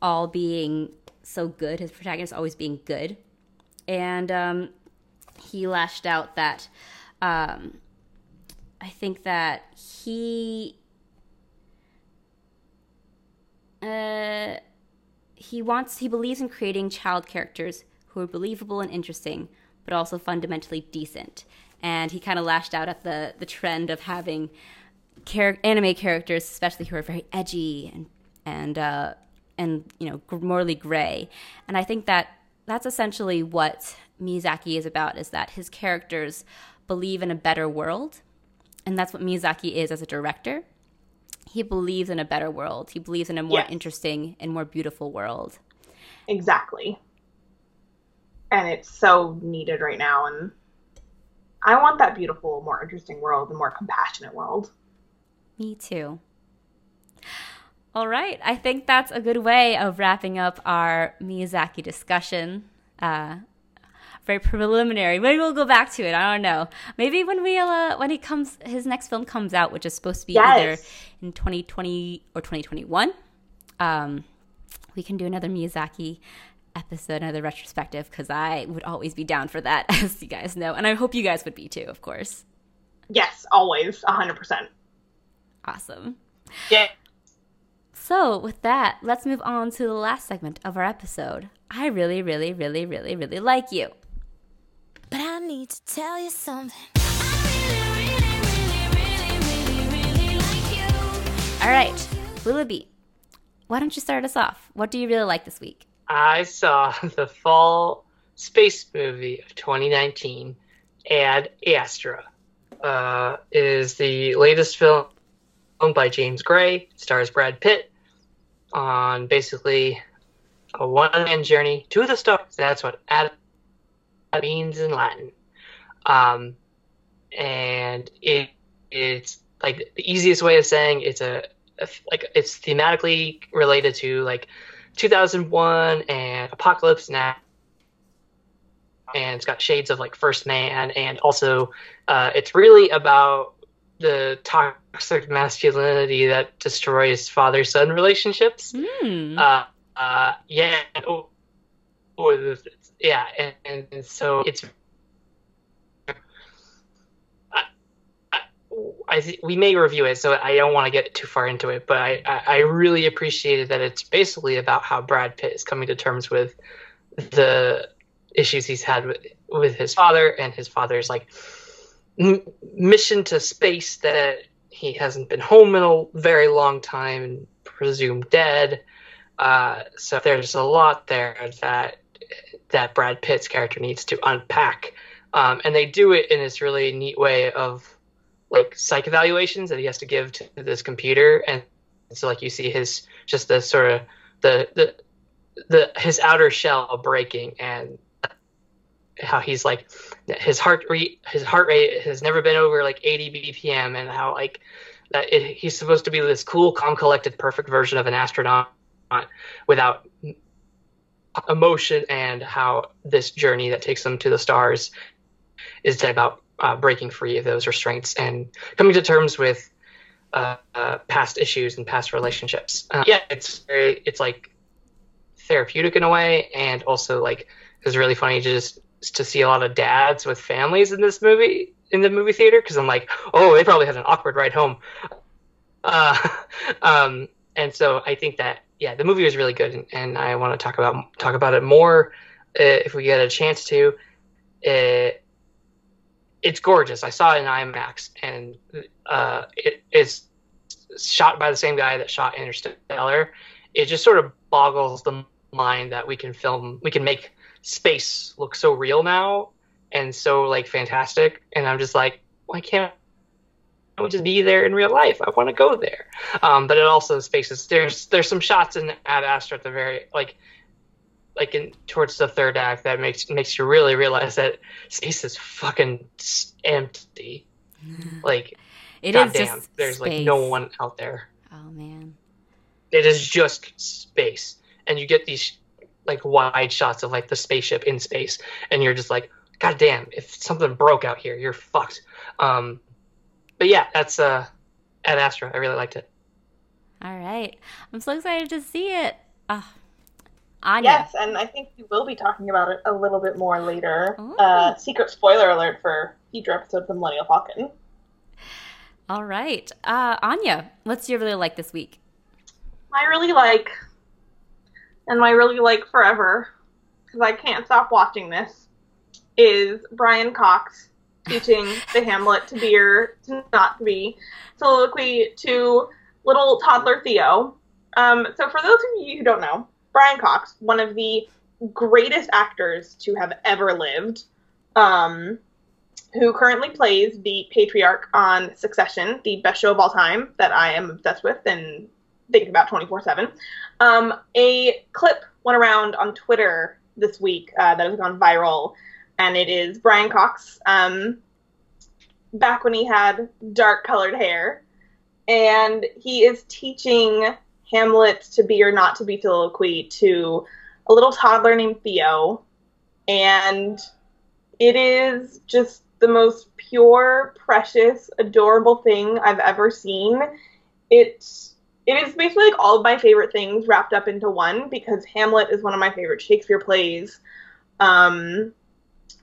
all being so good, his protagonists always being good. And um, he lashed out that um, I think that he uh, he wants he believes in creating child characters who are believable and interesting, but also fundamentally decent. And he kind of lashed out at the the trend of having char- anime characters, especially who are very edgy and and uh, and you know morally gray. And I think that that's essentially what Miyazaki is about is that his characters believe in a better world. And that's what Miyazaki is as a director. He believes in a better world. He believes in a more yes. interesting and more beautiful world. Exactly. And it's so needed right now and I want that beautiful, more interesting world, the more compassionate world. Me too. All right. I think that's a good way of wrapping up our Miyazaki discussion. Uh, very preliminary. Maybe we'll go back to it. I don't know. Maybe when we uh, when he comes, his next film comes out, which is supposed to be yes. either in 2020 or 2021. Um, we can do another Miyazaki episode, another retrospective, because I would always be down for that, as you guys know, and I hope you guys would be too, of course. Yes, always, hundred percent. Awesome. Yeah. So, with that, let's move on to the last segment of our episode. I really, really, really, really, really like you. But I need to tell you something. All right, Willoughby, why don't you start us off? What do you really like this week? I saw the fall space movie of 2019, Ad Astra. Uh, is the latest film owned by James Gray, stars Brad Pitt on basically a one-man journey to the stars. That's what Ad means in Latin. Um, and it it's like the easiest way of saying it's a, a like it's thematically related to like 2001 and Apocalypse Now and it's got shades of like First Man, and also uh, it's really about the toxic masculinity that destroys father-son relationships. Mm. Uh, uh, yeah, oh, oh, yeah, and, and, so it's I th- we may review it, so I don't want to get too far into it. But I, I, I really appreciated that it's basically about how Brad Pitt is coming to terms with the issues he's had with, with his father and his father's like m- mission to space that he hasn't been home in a very long time and presumed dead. Uh, so there's a lot there that that Brad Pitt's character needs to unpack, um, and they do it in this really neat way of like psych evaluations that he has to give to this computer, and so like you see his just the sort of the the the his outer shell breaking and how he's like his heart rate his heart rate has never been over like 80 bpm and how like that it, he's supposed to be this cool calm collected perfect version of an astronaut without emotion and how this journey that takes them to the stars is about uh, breaking free of those restraints and coming to terms with uh, uh, past issues and past relationships. Uh, yeah, it's very, it's like therapeutic in a way, and also like it's really funny to just to see a lot of dads with families in this movie in the movie theater because I'm like, oh, they probably had an awkward ride home. Uh, um, and so I think that yeah, the movie was really good, and, I want to talk about talk about it more uh, if we get a chance to. It, it's gorgeous. I saw it in IMAX, and uh, it is shot by the same guy that shot Interstellar. It just sort of boggles the mind that we can film, we can make space look so real now and so like fantastic. And I'm just like, why can't would just be there in real life? I want to go there. Um, but it also spaces. There's there's some shots in Ad Astra at the very like like in towards the third act that makes makes you really realize that space is fucking empty. Like It God is damn, just there's like no one out there. Oh man. It is just space, and you get these like wide shots of like the spaceship in space, and you're just like, God damn, if something broke out here, you're fucked. Um, but yeah, that's uh, Ad Astra. I really liked it. All right. I'm so excited to see it. Oh. Anya. Yes, and I think we will be talking about it a little bit more later. Uh, secret spoiler alert for future episodes of Millennial Falcon. All right. Uh, Anya, what's your really like this week? I really like, and I really like forever, because I can't stop watching this, is Brian Cox teaching the Hamlet to be or to not to be soliloquy to little toddler Theo. Um, so for those of you who don't know, Brian Cox, one of the greatest actors to have ever lived, um, who currently plays the patriarch on Succession, the best show of all time that I am obsessed with and think about 24 7. Um, a clip went around on Twitter this week uh, that has gone viral, and it is Brian Cox um, back when he had dark colored hair, and he is teaching Hamlet to be or not to be soliloquy to a little toddler named Theo, and it is just the most pure, precious, adorable thing I've ever seen. It's it is basically like all of my favorite things wrapped up into one because Hamlet is one of my favorite Shakespeare plays. Um,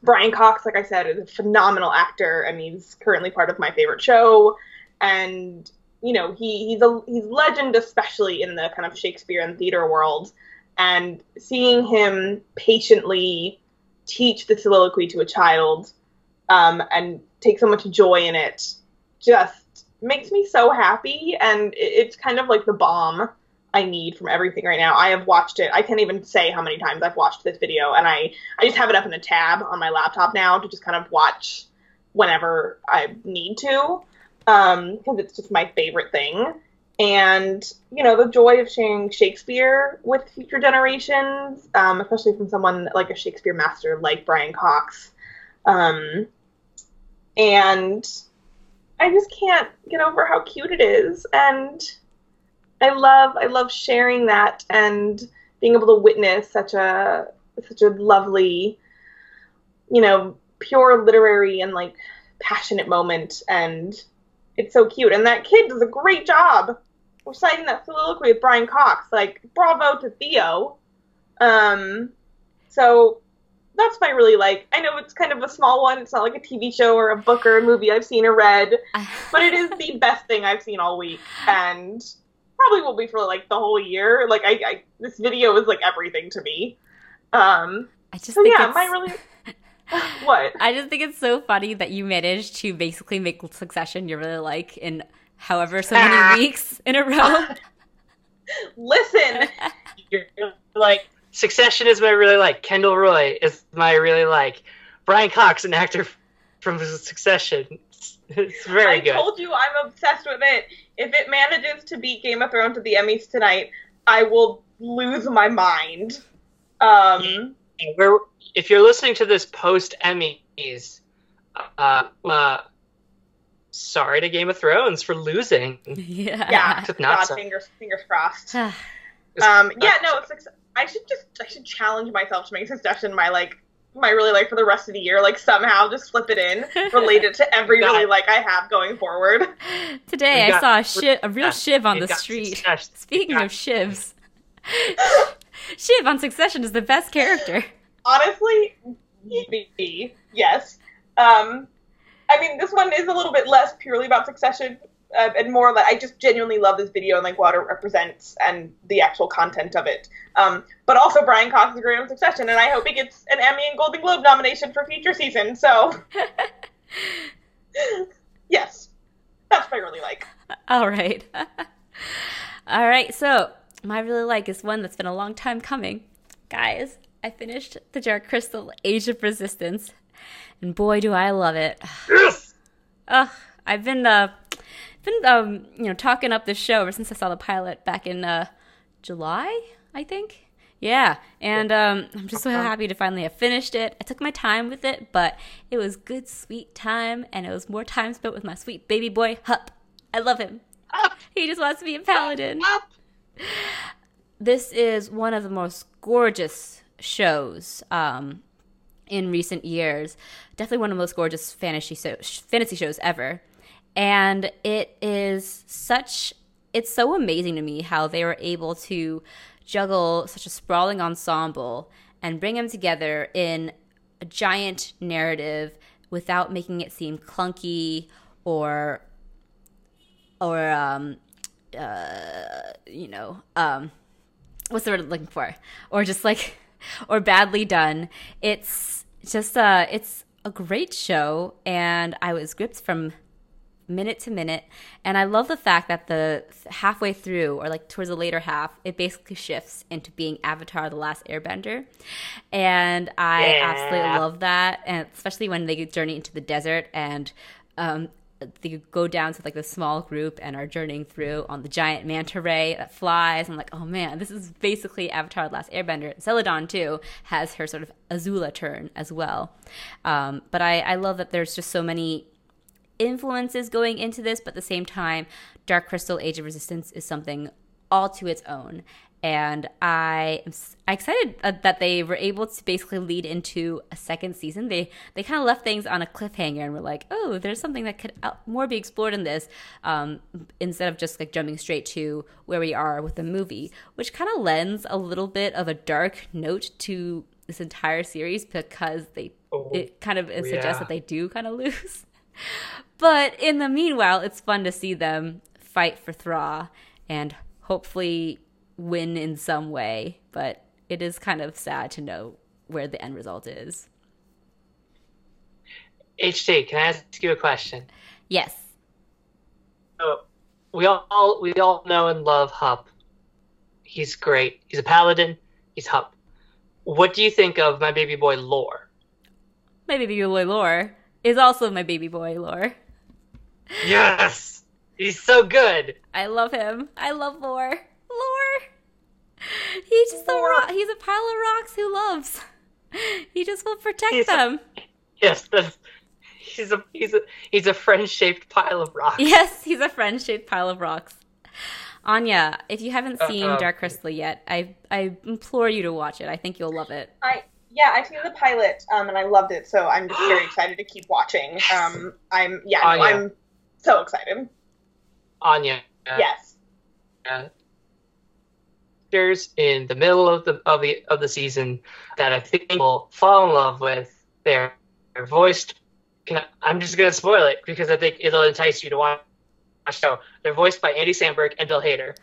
Brian Cox, like I said, is a phenomenal actor, and he's currently part of my favorite show. And you know, he he's a he's legend, especially in the kind of Shakespeare and theater world. And seeing him patiently teach the soliloquy to a child um, and take so much joy in it just makes me so happy and it- it's kind of like the bomb i need from everything right now. I have watched it. I can't even say how many times i've watched this video and i i just have it up in a tab on my laptop now to just kind of watch whenever i need to um because it's just my favorite thing. And you know the joy of sharing shakespeare with future generations um, especially from someone like a shakespeare master like brian cox. Um, and I just can't get over how cute it is. And I love, I love sharing that and being able to witness such a, such a lovely, you know, pure literary and like passionate moment. And it's so cute. And that kid does a great job reciting that soliloquy with Brian Cox. Like, bravo to Theo. Um, so that's my really like. I know it's kind of a small one. It's not like a TV show or a book or a movie I've seen or read, but it is the best thing I've seen all week, and probably will be for like the whole year. Like I, I this video is like everything to me. Um, I just so think yeah, it's, my really what I just think it's so funny that you managed to basically make Succession you really like in however so many Ah. weeks in a row. listen. You're like Succession is my really like. Kendall Roy is my really like. Brian Cox, an actor from Succession. It's, it's very I good. I told you I'm obsessed with it. If it manages to beat Game of Thrones at the Emmys tonight, I will lose my mind. Um, We're, if you're listening to this post Emmys, uh, uh, sorry to Game of Thrones for losing. yeah. yeah, not God, so. fingers fingers crossed. Um, yeah, no, it's suc- I should just I should challenge myself to make a Succession my like my really like for the rest of the year. Like somehow just slip it in, relate it to every got really it. like I have going forward. Today We I saw a, shiv, a real shiv on the street. Succession. Speaking of shivs, Shiv on Succession is the best character. Honestly, maybe yes. Um, I mean, this one is a little bit less purely about Succession. Uh, and more like I just genuinely love this video and like what it represents and the actual content of it. Um, but also Brian Cox is great on Succession, and I hope he gets an Emmy and Golden Globe nomination for future season. So yes, that's what I really like. All right. All right. So, my really like is one that's been a long time coming. Guys, I finished the Dark Crystal Age of Resistance, and boy, do I love it. Yes! Ugh, I've been uh, been um, you know, talking up this show ever since I saw the pilot back in uh, July, I think. Yeah, and um, I'm just so happy to finally have finished it. I took my time with it, but it was good, sweet time, and it was more time spent with my sweet baby boy Hup. I love him. Up, He just wants to be a paladin. up. This is one of the most gorgeous shows um, in recent years. Definitely one of the most gorgeous fantasy so- fantasy shows ever. And it is such it's so amazing to me how they were able to juggle such a sprawling ensemble and bring them together in a giant narrative without making it seem clunky or or um uh you know um what's the word I'm looking for? Or just like or badly done. It's just uh it's a great show and i was gripped from minute to minute and i love the fact that the halfway through or like towards the later half it basically shifts into being avatar the last airbender and i Yeah. absolutely love that and especially when they journey into the desert and um they go down to like the small group and are journeying through on the giant manta ray that flies. I'm like, oh man, this is basically Avatar: The Last Airbender. Celadon too has her sort of Azula turn as well. Um, but I, I love that there's just so many influences going into this, but at the same time, Dark Crystal: Age of Resistance is something all to its own. And I am excited uh, that they were able to basically lead into a second season. They they kind of left things on a cliffhanger and were like, oh, there's something that could more be explored in this, um, instead of just like jumping straight to where we are with the movie, which kind of lends a little bit of a dark note to this entire series because they Oh, it kind of yeah. suggests that they do kind of lose. But in the meanwhile, it's fun to see them fight for Thra and hopefully win in some way. But it is kind of sad to know where the end result is. HT, can I ask you a question? Yes. So, we all we all know and love Hup. He's great. He's a paladin. He's Hup. What do you think of my baby boy Lore? My baby boy Lore is also my baby boy Lore. Yes, he's so good. I love him. I love Lore. Lore. He's just a rock. He's a pile of rocks who loves. He just will protect He's a- them. Yes, that's, he's a he's a he's a friend-shaped pile of rocks. Yes, he's a friend shaped pile of rocks. Anya, if you haven't seen Uh, Dark Crystal yet, I I implore you to watch it. I think you'll love it. I yeah, I've seen the pilot, um, and I loved it, so I'm just very excited to keep watching. Um, I'm yeah, no, Anya. I'm so excited. Anya. uh, Yes. uh, in the middle of the of the of the season that I think will fall in love with. They're, they're voiced. Can I, I'm just gonna spoil it because I think it'll entice you to watch the show. They're voiced by Andy Samberg and Bill Hader.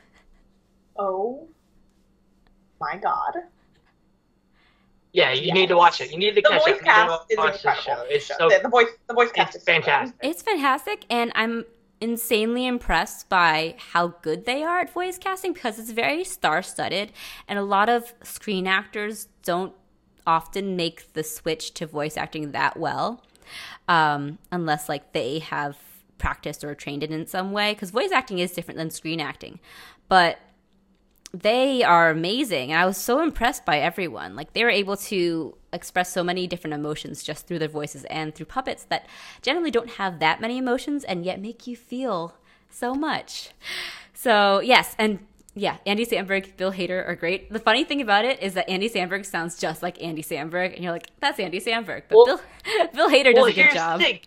Oh my god. Yeah, you Yes. need to watch it. You need to The catch voice up. You need cast is watch the incredible. show. It's so the, the voice the voice cast it's is so fantastic. It's fantastic, and I'm insanely impressed by how good they are at voice casting because it's very star studded, and a lot of screen actors don't often make the switch to voice acting that well, um, unless like they have practiced or trained it in some way. Because voice acting is different than screen acting, but they are amazing and i was so impressed by everyone. Like they were able to express so many different emotions just through their voices and through puppets that generally don't have that many emotions and yet make you feel so much. So yes and yeah andy samberg bill hader are great. The funny thing about it is that andy samberg sounds just like andy samberg and you're like that's andy samberg. But Well- bill, bill hader does a good job. The.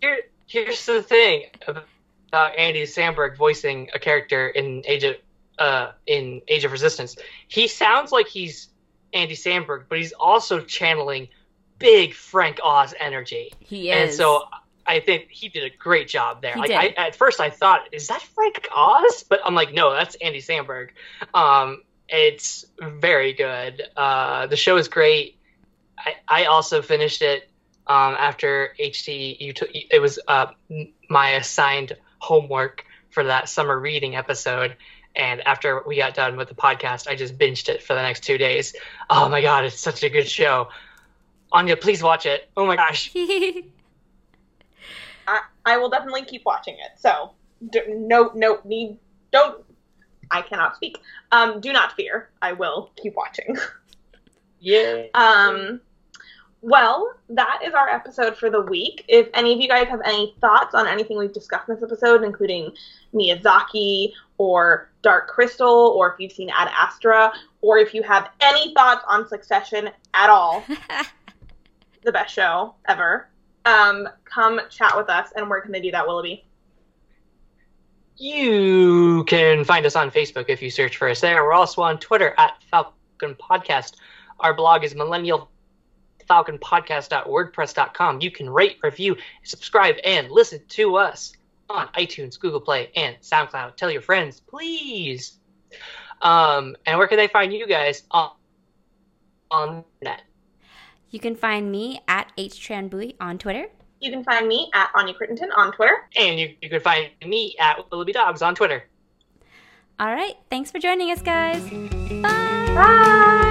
Here, here's the thing about Andy Samberg voicing a character in Age of uh, in Age of Resistance. He sounds like he's Andy Samberg, but he's also channeling big Frank Oz energy. he is And so I think he did a great job there. He like did. I, at first I thought, is that Frank Oz? But I'm like, no, that's Andy Samberg. Um, it's very good. Uh, the show is great. I, I also finished it um, after HT. You took it was uh, my assigned homework for that summer reading episode. And after we got done with the podcast, I just binged it for the next two days. Oh my god, it's such a good show. Anya, please watch it. Oh my gosh. I, I will definitely keep watching it. So d- no no need don't I cannot speak. Um do not fear. I will keep watching. Yeah. Um, well, that is our episode for the week. If any of you guys have any thoughts on anything we've discussed in this episode, including Miyazaki or Dark Crystal, or if you've seen Ad Astra, or if you have any thoughts on Succession at all, the best show ever, um, come chat with us. And where can they do that, Willoughby? You can find us on Facebook if you search for us there. We're also on Twitter at Falcon Podcast. Our blog is Millennial millennialfalconpodcast.wordpress.com. You can rate, review, subscribe, and listen to us on iTunes, Google Play, and SoundCloud. Tell your friends, please. Um, and where can they find you guys on on net? you can find me at htranbui on twitter You can find me at Anya Crittenton on Twitter. And you, you can find me at Willoughby Dogs on Twitter. all right thanks for joining us guys bye Bye!